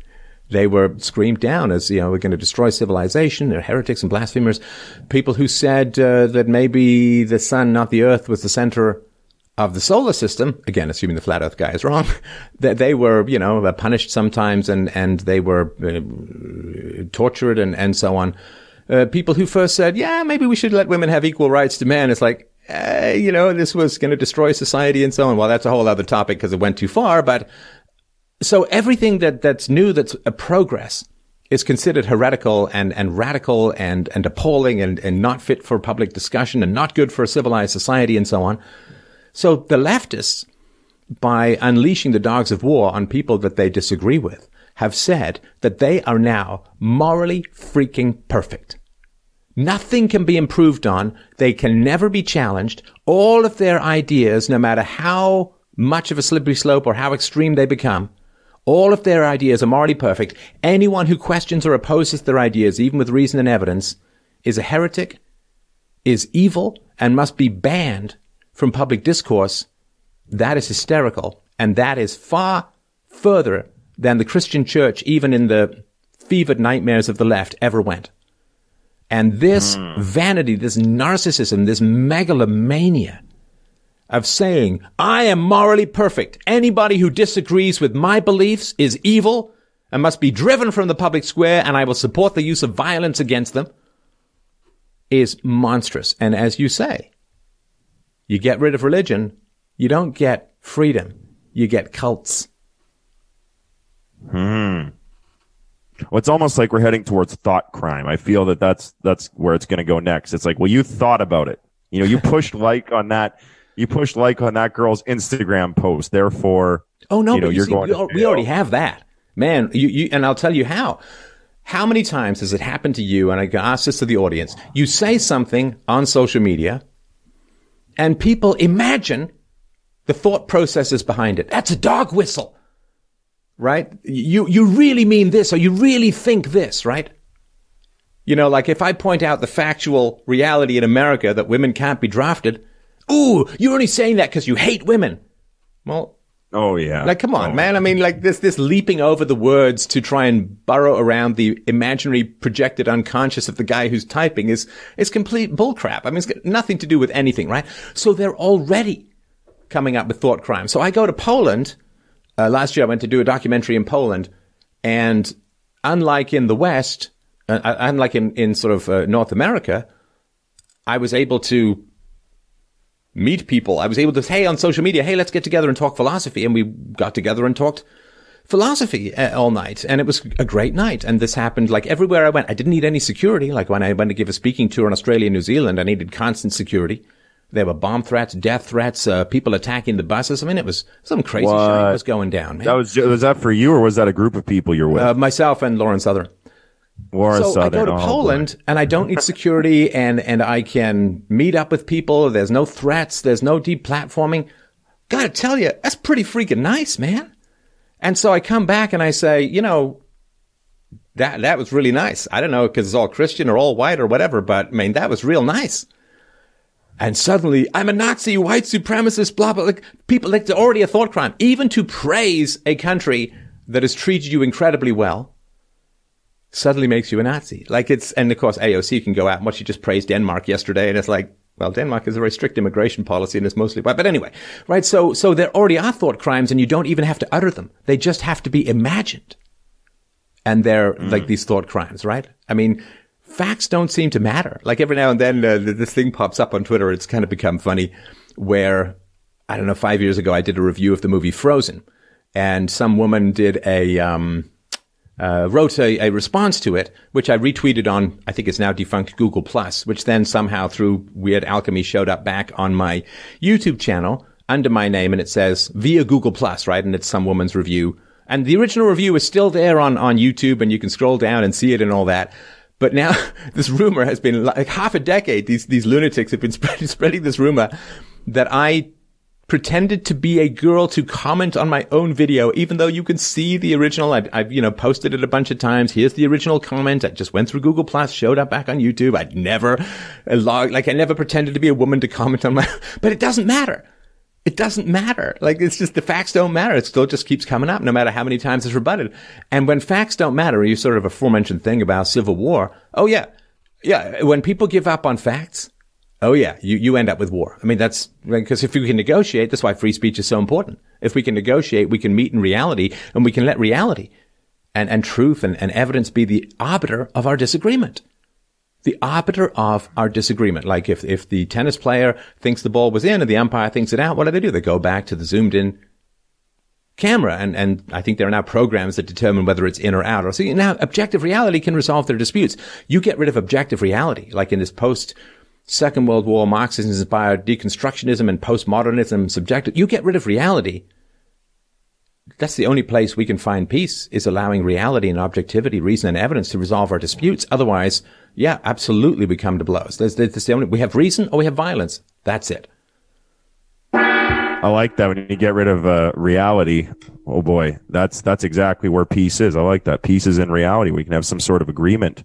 [SPEAKER 2] they were screamed down as, you know, we're going to destroy civilization. They're heretics and blasphemers. People who said uh, that maybe the sun, not the earth, was the center of the solar system, again, assuming the flat earth guy is wrong, that they were, you know, punished sometimes and, and they were uh, tortured and, and so on uh, people who first said, yeah, maybe we should let women have equal rights to men. It's like, uh, you know, this was going to destroy society and so on. Well, that's a whole other topic because it went too far. But so everything that, that's new, that's a progress is considered heretical and, and radical and, and appalling and, and not fit for public discussion and not good for a civilized society and so on. So the leftists, by unleashing the dogs of war on people that they disagree with, have said that they are now morally freaking perfect. Nothing can be improved on. They can never be challenged. All of their ideas, no matter how much of a slippery slope or how extreme they become, all of their ideas are morally perfect. Anyone who questions or opposes their ideas, even with reason and evidence, is a heretic, is evil, and must be banned from public discourse. That is hysterical, and that is far further than the Christian church, even in the fevered nightmares of the left, ever went. And this mm. vanity, this narcissism, this megalomania of saying, I am morally perfect. Anybody who disagrees with my beliefs is evil and must be driven from the public square and I will support the use of violence against them is monstrous. And as you say, you get rid of religion, you don't get freedom, you get cults.
[SPEAKER 1] Hmm. Well, it's almost like we're heading towards thought crime. I feel that that's that's where it's going to go next. It's like, well, you thought about it. You know, you pushed like on that. You push like on that girl's Instagram post. Therefore,
[SPEAKER 2] oh no,
[SPEAKER 1] you know,
[SPEAKER 2] but you see, we, we already have that, man. You, you and I'll tell you how. How many times has it happened to you? And I can ask this to the audience. You say something on social media, and people imagine the thought processes behind it. That's a dog whistle right? You, you really mean this or you really think this, right? You know, like if I point out the factual reality in America that women can't be drafted, ooh, you're only saying that because you hate women. Well,
[SPEAKER 1] Oh yeah.
[SPEAKER 2] Like, come on,
[SPEAKER 1] oh.
[SPEAKER 2] man. I mean, like this, this leaping over the words to try and burrow around the imaginary projected unconscious of the guy who's typing is, is complete bullcrap. I mean, it's got nothing to do with anything, right? So they're already coming up with thought crime. So I go to Poland uh, last year, I went to do a documentary in Poland, and unlike in the West, uh, uh, unlike in, in sort of uh, North America, I was able to meet people. I was able to, hey, on social media, hey, let's get together and talk philosophy. And we got together and talked philosophy uh, all night. And it was a great night. And this happened like everywhere I went. I didn't need any security. Like when I went to give a speaking tour in Australia and New Zealand, I needed constant security. There were bomb threats, death threats, uh, people attacking the buses. I mean, it was some crazy shit was going down. Man.
[SPEAKER 1] That was was that for you, or was that a group of people you're with?
[SPEAKER 2] Uh, myself and Lauren Southern. So. I go to Poland
[SPEAKER 1] boy.
[SPEAKER 2] and I don't need security and, and I can meet up with people. There's no threats. There's no deplatforming. Gotta tell you, that's pretty freaking nice, man. And so I come back and I say, you know, that, that was really nice. I don't know because it's all Christian or all white or whatever, but I mean, that was real nice. And suddenly, I'm a Nazi, white supremacist, blah, blah, like people, like, it's already a thought crime. Even to praise a country that has treated you incredibly well suddenly makes you a Nazi. Like it's, and of course AOC can go out and what she just praised Denmark yesterday. And it's like, well, Denmark has a very strict immigration policy and it's mostly white. But anyway, right? So, so there already are thought crimes and you don't even have to utter them. They just have to be imagined. And they're mm. like these thought crimes, right? I mean, facts don't seem to matter. Like every now and then, uh, this thing pops up on Twitter. It's kind of become funny where, I don't know, five years ago, I did a review of the movie Frozen and some woman did a, um, uh, wrote a, a, response to it, which I retweeted on, I think it's now defunct Google Plus, which then somehow through weird alchemy showed up back on my YouTube channel under my name. And it says via Google Plus, right? And it's some woman's review. And the original review is still there on, on YouTube and you can scroll down and see it and all that. But now this rumor has been like half a decade. These, these lunatics have been spreading, spreading this rumor that I pretended to be a girl to comment on my own video, even though you can see the original. I've, I've, you know, posted it a bunch of times. Here's the original comment. I just went through Google Plus, showed up back on YouTube. I'd never uh, log, like I never pretended to be a woman to comment on my, but it doesn't matter. It doesn't matter. Like it's just the facts don't matter. It still just keeps coming up no matter how many times it's rebutted. And when facts don't matter, you sort of aforementioned thing about civil war. Oh yeah. Yeah. When people give up on facts, Oh yeah, you, you end up with war. I mean, that's because if we can negotiate, that's why free speech is so important. If we can negotiate, we can meet in reality and we can let reality and, and truth and, and evidence be the arbiter of our disagreement. The arbiter of our disagreement. Like if, if the tennis player thinks the ball was in and the umpire thinks it out, what do they do? They go back to the zoomed in camera. And, and I think there are now programs that determine whether it's in or out. So now objective reality can resolve their disputes. You get rid of objective reality, like in this post Second World War, Marxism is inspired deconstructionism and postmodernism subjective. You get rid of reality. That's the only place we can find peace is allowing reality and objectivity, reason and evidence to resolve our disputes. Otherwise, yeah, absolutely we come to blows. There's, there's the only, we have reason or we have violence. That's it.
[SPEAKER 1] I like that when you get rid of uh, reality. Oh boy, that's that's exactly where peace is. I like that. Peace is in reality. We can have some sort of agreement.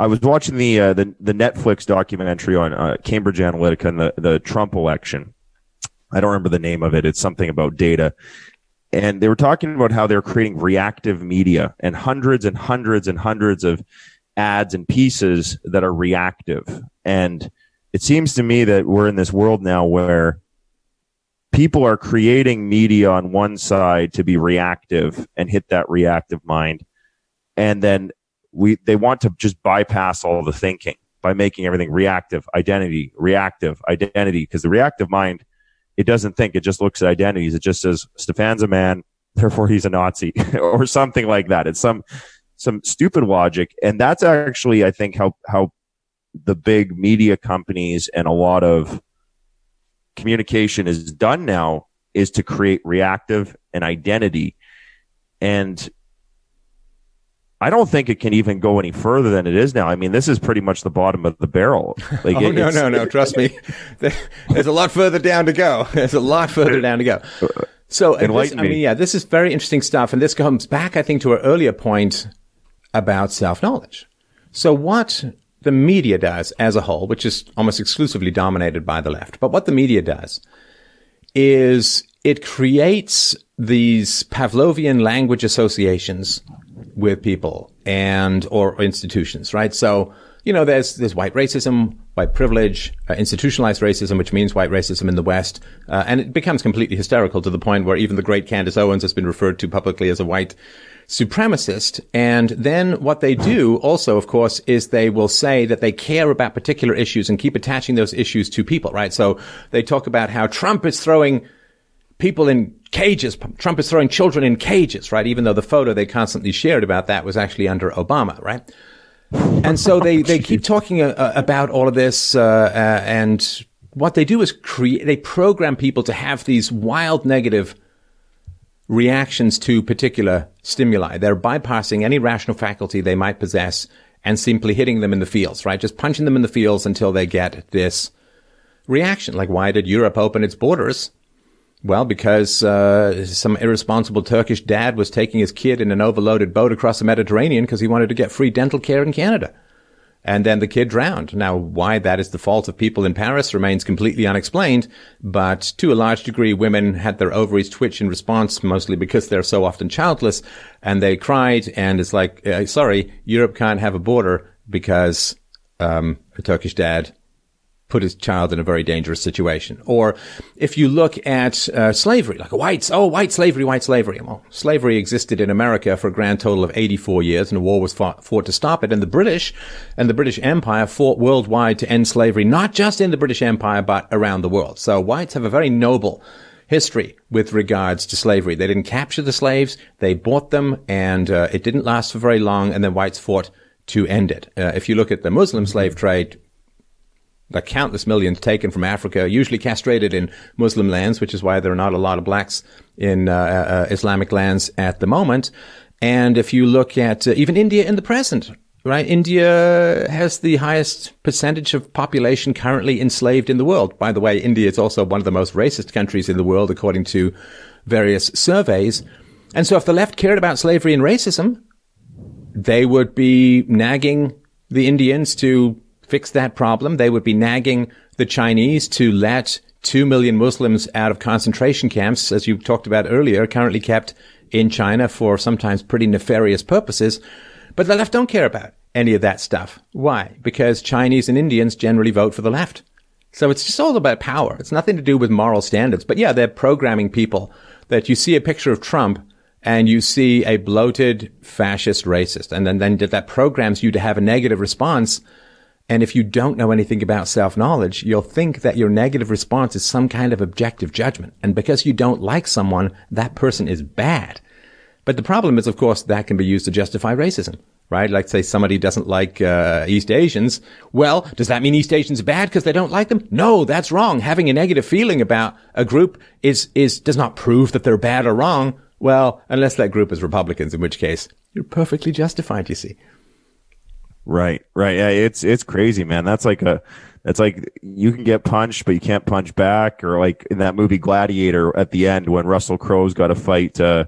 [SPEAKER 1] I was watching the uh, the, the Netflix documentary on uh, Cambridge Analytica and the the Trump election. I don't remember the name of it. It's something about data. And they were talking about how they're creating reactive media and hundreds and hundreds and hundreds of ads and pieces that are reactive. And it seems to me that we're in this world now where people are creating media on one side to be reactive and hit that reactive mind. And then we they want to just bypass all the thinking by making everything reactive identity reactive identity because the reactive mind it doesn't think it just looks at identities. It just says stefan's a man therefore he's a nazi or something like that. It's some some stupid logic. And that's actually i think how how the big media companies and a lot of communication is done now is to create reactive and identity. And I don't think it can even go any further than it is now. I mean, this is pretty much the bottom of the barrel.
[SPEAKER 2] Like, oh, it, no, no, no. Trust me. There's a lot further down to go. There's a lot further down to go. So, this, I mean, yeah, this is very interesting stuff. And this comes back, I think, to our earlier point about self-knowledge. So what the media does as a whole, which is almost exclusively dominated by the left, but what the media does is it creates these Pavlovian language associations with people and or institutions, right? So you know, there's there's white racism, white privilege, uh, institutionalized racism, which means white racism in the West, uh, and it becomes completely hysterical to the point where even the great Candace Owens has been referred to publicly as a white supremacist. And then what they do also, of course, is they will say that they care about particular issues and keep attaching those issues to people, right? So they talk about how Trump is throwing people in cages. Trump is throwing children in cages, right? Even though the photo they constantly shared about that was actually under Obama, right? and so they, they keep talking uh, about all of this, uh, uh, and what they do is create, they program people to have these wild negative reactions to particular stimuli. They're bypassing any rational faculty they might possess and simply hitting them in the fields, right? Just punching them in the fields until they get this reaction. Like, why did Europe open its borders? Well, because uh, some irresponsible Turkish dad was taking his kid in an overloaded boat across the Mediterranean because he wanted to get free dental care in Canada. And then the kid drowned. Now, why that is the fault of people in Paris remains completely unexplained, but to a large degree, women had their ovaries twitch in response, mostly because they're so often childless, and they cried, and it's like, uh, sorry, Europe can't have a border because um, a Turkish dad put his child in a very dangerous situation. Or if you look at uh, slavery, like a white, oh, white slavery, white slavery. Well, slavery existed in America for a grand total of 84 years and a war was fought, fought to stop it. And the British and the British Empire fought worldwide to end slavery, not just in the British Empire, but around the world. So whites have a very noble history with regards to slavery. They didn't capture the slaves, they bought them, and uh, it didn't last for very long, and then whites fought to end it. Uh, if you look at the Muslim slave trade, the countless millions taken from Africa, usually castrated in Muslim lands, which is why there are not a lot of blacks in uh, uh, Islamic lands at the moment. And if you look at uh, even India in the present, right? India has the highest percentage of population currently enslaved in the world. By the way, India is also one of the most racist countries in the world, according to various surveys. And so if the left cared about slavery and racism, they would be nagging the Indians to fix that problem. They would be nagging the Chinese to let two million Muslims out of concentration camps, as you talked about earlier, currently kept in China for sometimes pretty nefarious purposes. But the left don't care about any of that stuff. Why? Because Chinese and Indians generally vote for the left. So it's just all about power. It's nothing to do with moral standards. But yeah, they're programming people that you see a picture of Trump and you see a bloated fascist racist. And then, then that programs you to have a negative response and if you don't know anything about self-knowledge, you'll think that your negative response is some kind of objective judgment. And because you don't like someone, that person is bad. But the problem is, of course, that can be used to justify racism, right? Like say somebody doesn't like uh, East Asians. Well, does that mean East Asians are bad because they don't like them? No, that's wrong. Having a negative feeling about a group is is does not prove that they're bad or wrong. Well, unless that group is Republicans, in which case you're perfectly justified. You see.
[SPEAKER 1] Right, right. Yeah, it's it's crazy, man. That's like a that's like you can get punched, but you can't punch back. Or like in that movie Gladiator at the end when Russell Crowe's got to fight uh,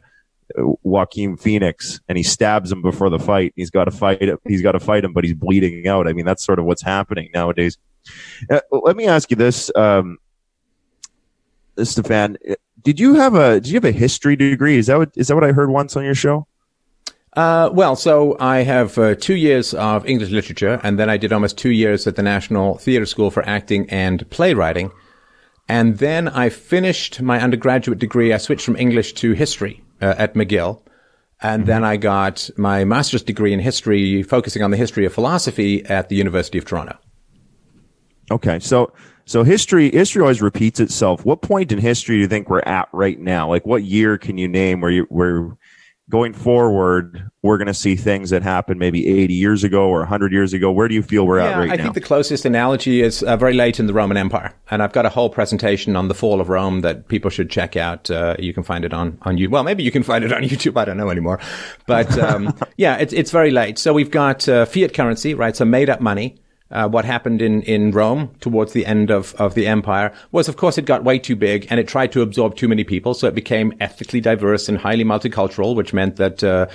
[SPEAKER 1] Joaquin Phoenix and he stabs him before the fight. He's got to fight. He's got to fight him, but he's bleeding out. I mean, that's sort of what's happening nowadays. Uh, let me ask you this, um, Stefan. Did you have a Did you have a history degree? Is that what is that what I heard once on your show?
[SPEAKER 2] Uh, well, so I have uh, two years of English literature, and then I did almost two years at the National Theatre School for Acting and Playwriting. And then I finished my undergraduate degree. I switched from English to history uh, at McGill. And then I got my master's degree in history, focusing on the history of philosophy at the University of Toronto.
[SPEAKER 1] Okay. So, so history, history always repeats itself. What point in history do you think we're at right now? Like what year can you name where you, where going forward, we're going to see things that happened maybe 80 years ago or 100 years ago. Where do you feel we're
[SPEAKER 2] yeah,
[SPEAKER 1] at right
[SPEAKER 2] I
[SPEAKER 1] now?
[SPEAKER 2] I think the closest analogy is uh, very late in the Roman Empire. And I've got a whole presentation on the fall of Rome that people should check out. Uh, you can find it on, on YouTube. Well, maybe you can find it on YouTube. I don't know anymore. But um, yeah, it's, it's very late. So we've got uh, fiat currency, right? So made up money uh, what happened in, in Rome towards the end of, of the empire was, of course, it got way too big and it tried to absorb too many people. So it became ethnically diverse and highly multicultural, which meant that uh,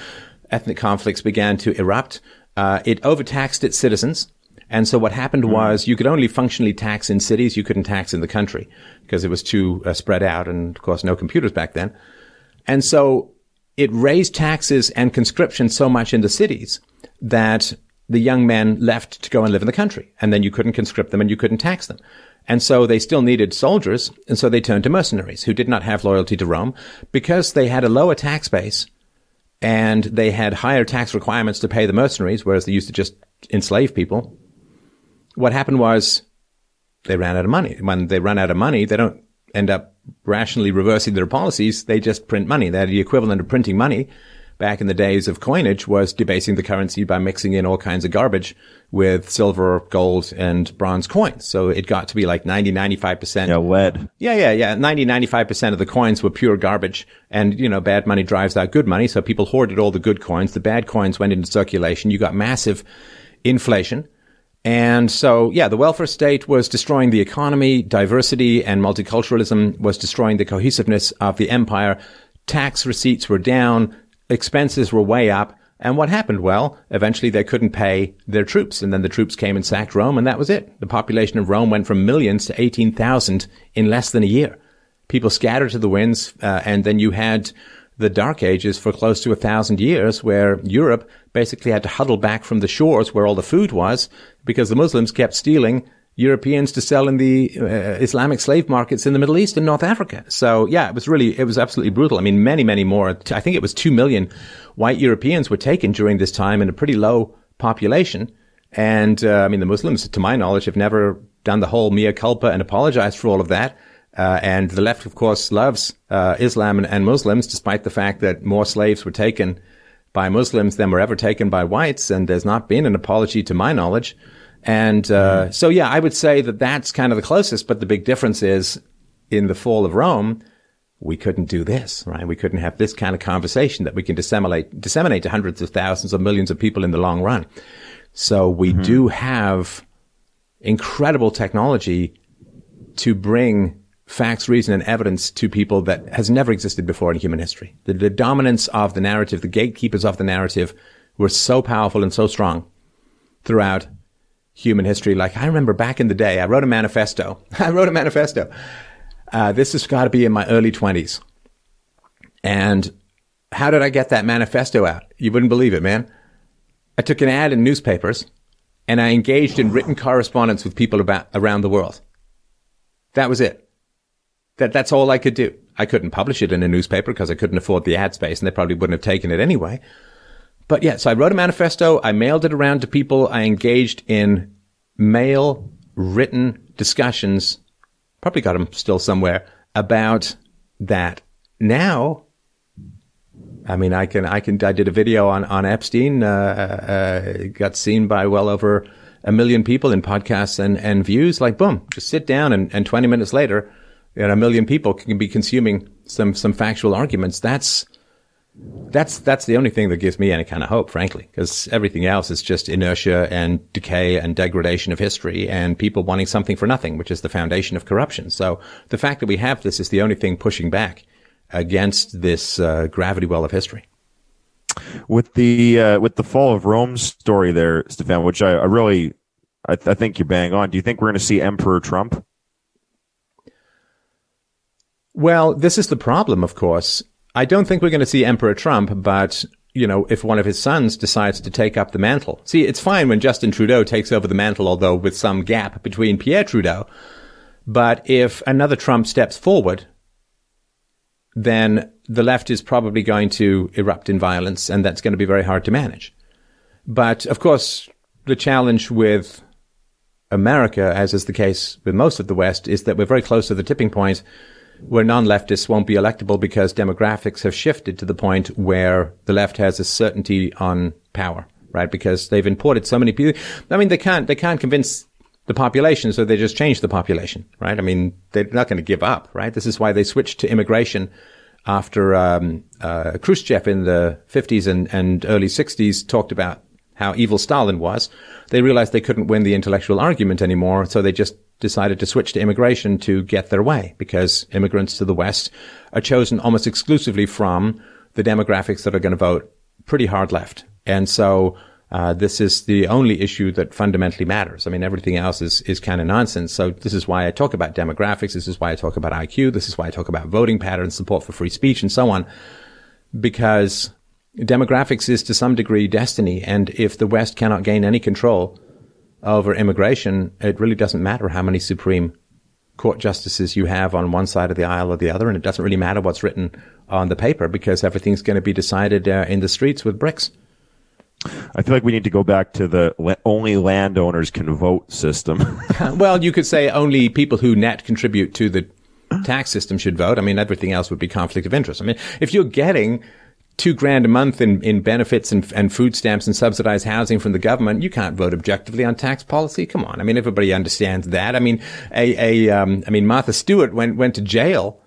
[SPEAKER 2] ethnic conflicts began to erupt. Uh, it overtaxed its citizens. And so what happened mm. was you could only functionally tax in cities. You couldn't tax in the country because it was too uh, spread out. And of course, no computers back then. And so it raised taxes and conscription so much in the cities that the young men left to go and live in the country. And then you couldn't conscript them and you couldn't tax them. And so they still needed soldiers. And so they turned to mercenaries who did not have loyalty to Rome because they had a lower tax base and they had higher tax requirements to pay the mercenaries, whereas they used to just enslave people. What happened was they ran out of money. When they run out of money, they don't end up rationally reversing their policies. They just print money. They're the equivalent of printing money back in the days of coinage was debasing the currency by mixing in all kinds of garbage with silver, gold, and bronze coins. So it got to be like 90, 95%.
[SPEAKER 1] Yeah, lead.
[SPEAKER 2] Yeah, yeah, yeah. 90, 95% of the coins were pure garbage. And, you know, bad money drives out good money. So people hoarded all the good coins. The bad coins went into circulation. You got massive inflation. And so, yeah, the welfare state was destroying the economy. Diversity and multiculturalism was destroying the cohesiveness of the empire. Tax receipts were down. Expenses were way up. And what happened? Well, eventually they couldn't pay their troops. And then the troops came and sacked Rome, and that was it. The population of Rome went from millions to 18,000 in less than a year. People scattered to the winds, uh, and then you had the Dark Ages for close to a thousand years, where Europe basically had to huddle back from the shores where all the food was because the Muslims kept stealing Europeans to sell in the uh, Islamic slave markets in the Middle East and North Africa. So yeah, it was really, it was absolutely brutal. I mean, many, many more. I think it was two million white Europeans were taken during this time in a pretty low population. And uh, I mean, the Muslims, to my knowledge, have never done the whole mea culpa and apologized for all of that. Uh, and the left, of course, loves uh, Islam and, and, Muslims, despite the fact that more slaves were taken by Muslims than were ever taken by whites. And there's not been an apology, to my knowledge. And uh, mm-hmm. so, yeah, I would say that that's kind of the closest. But the big difference is in the fall of Rome, we couldn't do this, right? We couldn't have this kind of conversation that we can disseminate, disseminate to hundreds of thousands of millions of people in the long run. So we mm-hmm. do have incredible technology to bring facts, reason, and evidence to people that has never existed before in human history. The, the, dominance of the narrative, the gatekeepers of the narrative were so powerful and so strong throughout human history. Like I remember back in the day, I wrote a manifesto. I wrote a manifesto. Uh, this has got to be in my early 20s. And how did I get that manifesto out? You wouldn't believe it, man. I took an ad in newspapers and I engaged in written correspondence with people about around the world. That was it. That, that's all I could do. I couldn't publish it in a newspaper because I couldn't afford the ad space and they probably wouldn't have taken it anyway. But yeah, so I wrote a manifesto. I mailed it around to people. I engaged in mail written discussions. Probably got them still somewhere about that. Now, I mean, I can, I can, I did a video on, on Epstein, uh, uh, got seen by well over a million people in podcasts and, and views. Like, boom, just sit down and, and 20 minutes later, know, a million people can be consuming some some factual arguments. That's that's that's the only thing that gives me any kind of hope, frankly, because everything else is just inertia and decay and degradation of history and people wanting something for nothing, which is the foundation of corruption. So the fact that we have this is the only thing pushing back against this uh, gravity well of history.
[SPEAKER 1] With the uh, with the fall of Rome story there, Stefan, which I, I really I, th- I think you're bang on. Do you think we're going to see Emperor Trump?
[SPEAKER 2] Well, this is the problem, of course. I don't think we're going to see Emperor Trump, but you know, if one of his sons decides to take up the mantle. See, it's fine when Justin Trudeau takes over the mantle, although with some gap between Pierre Trudeau. But if another Trump steps forward, then the left is probably going to erupt in violence, and that's going to be very hard to manage. But of course, the challenge with America, as is the case with most of the West, is that we're very close to the tipping point where non-leftists won't be electable because demographics have shifted to the point where the left has a certainty on power, right? Because they've imported so many people. I mean, they can't, they can't convince the population, so they just change the population, right? I mean, they're not going to give up, right? This is why they switched to immigration after um, uh, Khrushchev in the 50s and, and early 60s talked about how evil Stalin was. They realized they couldn't win the intellectual argument anymore, so they just decided to switch to immigration to get their way because immigrants to the West are chosen almost exclusively from the demographics that are going to vote pretty hard left. And so uh, this is the only issue that fundamentally matters. I mean, everything else is, is kind of nonsense. So this is why I talk about demographics. This is why I talk about IQ. This is why I talk about voting patterns, support for free speech, and so on. Because demographics is to some degree destiny. And if the West cannot gain any control over immigration, it really doesn't matter how many Supreme Court justices you have on one side of the aisle or the other. And it doesn't really matter what's written on the paper because everything's going to be decided uh, in the streets with bricks.
[SPEAKER 1] I feel like we need to go back to the only landowners can vote system.
[SPEAKER 2] well, you could say only people who net contribute to the tax system should vote. I mean, everything else would be conflict of interest. I mean, if you're getting two grand a month in, in benefits and, and food stamps and subsidized housing from the government, you can't vote objectively on tax policy. Come on. I mean, everybody understands that. I mean, a, a um, I mean, Martha Stewart went, went to jail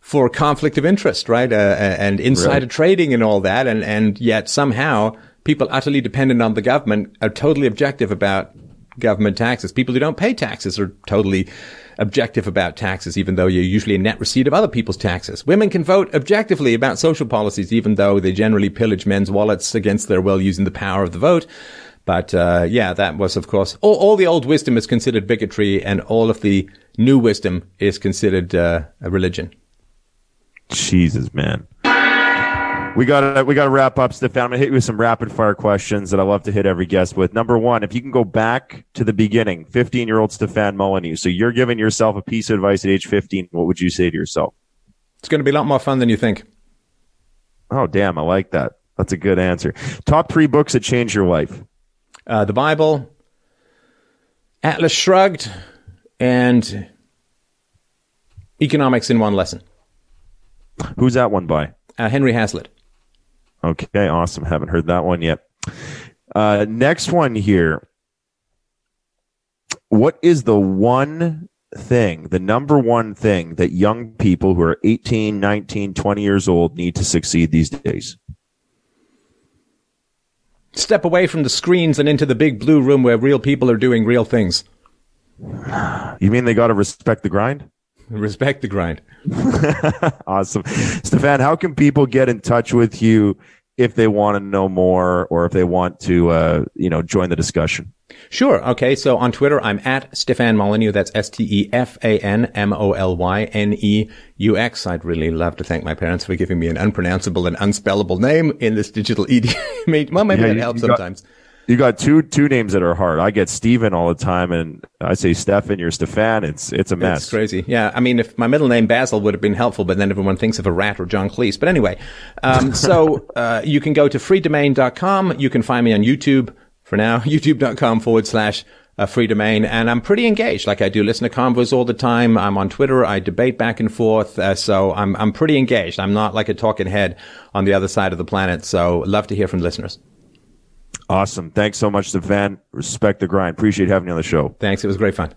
[SPEAKER 2] for conflict of interest, right? Uh, and insider right. trading and all that. And, and yet somehow people utterly dependent on the government are totally objective about government taxes. People who don't pay taxes are totally objective about taxes, even though you're usually a net receipt of other people's taxes. Women can vote objectively about social policies, even though they generally pillage men's wallets against their will using the power of the vote. But uh, yeah, that was, of course, all, all, the old wisdom is considered bigotry, and all of the new wisdom is considered uh, a religion.
[SPEAKER 1] Jesus, man. We got we got to wrap up, Stefan. I'm gonna hit you with some rapid fire questions that I love to hit every guest with. Number one, if you can go back to the beginning, 15 year old Stefan Molyneux. So you're giving yourself a piece of advice at age 15. What would you say to yourself?
[SPEAKER 2] It's going to be a lot more fun than you think.
[SPEAKER 1] Oh, damn! I like that. That's a good answer. Top three books that changed your life.
[SPEAKER 2] Uh, the Bible, Atlas Shrugged, and Economics in One Lesson.
[SPEAKER 1] Who's that one by?
[SPEAKER 2] Uh, Henry Hazlitt.
[SPEAKER 1] Okay, awesome. Haven't heard that one yet. Uh, next one here. What is the one thing, the number one thing that young people who are 18, 19, 20 years old need to succeed these days?
[SPEAKER 2] Step away from the screens and into the big blue room where real people are doing real things.
[SPEAKER 1] You mean they got to respect the grind?
[SPEAKER 2] Respect the grind.
[SPEAKER 1] awesome. Stefan, how can people get in touch with you if they want to know more or if they want to, uh, you know, join the discussion?
[SPEAKER 2] Sure. Okay. So on Twitter, I'm at Stefan Molyneux. That's S-T-E-F-A-N-M-O-L-Y-N-E-U-X. I'd really love to thank my parents for giving me an unpronounceable and unspellable name in this digital ed. well, maybe yeah, that helps sometimes.
[SPEAKER 1] You got two two names that are hard. I get Steven all the time, and I say Stefan, you're Stefan. It's it's a mess.
[SPEAKER 2] It's crazy. Yeah, I mean, if my middle name Basil would have been helpful, but then everyone thinks of a rat or John Cleese. But anyway, um, so uh, you can go to freedomain.com. You can find me on YouTube for now, youtube.com forward slash uh, Freedomain, and I'm pretty engaged. Like I do listen to convos all the time. I'm on Twitter. I debate back and forth. Uh, so I'm I'm pretty engaged. I'm not like a talking head on the other side of the planet. So love to hear from listeners.
[SPEAKER 1] Awesome. Thanks so much, Stefan. Respect the grind. Appreciate having you on the show.
[SPEAKER 2] Thanks. It was great fun.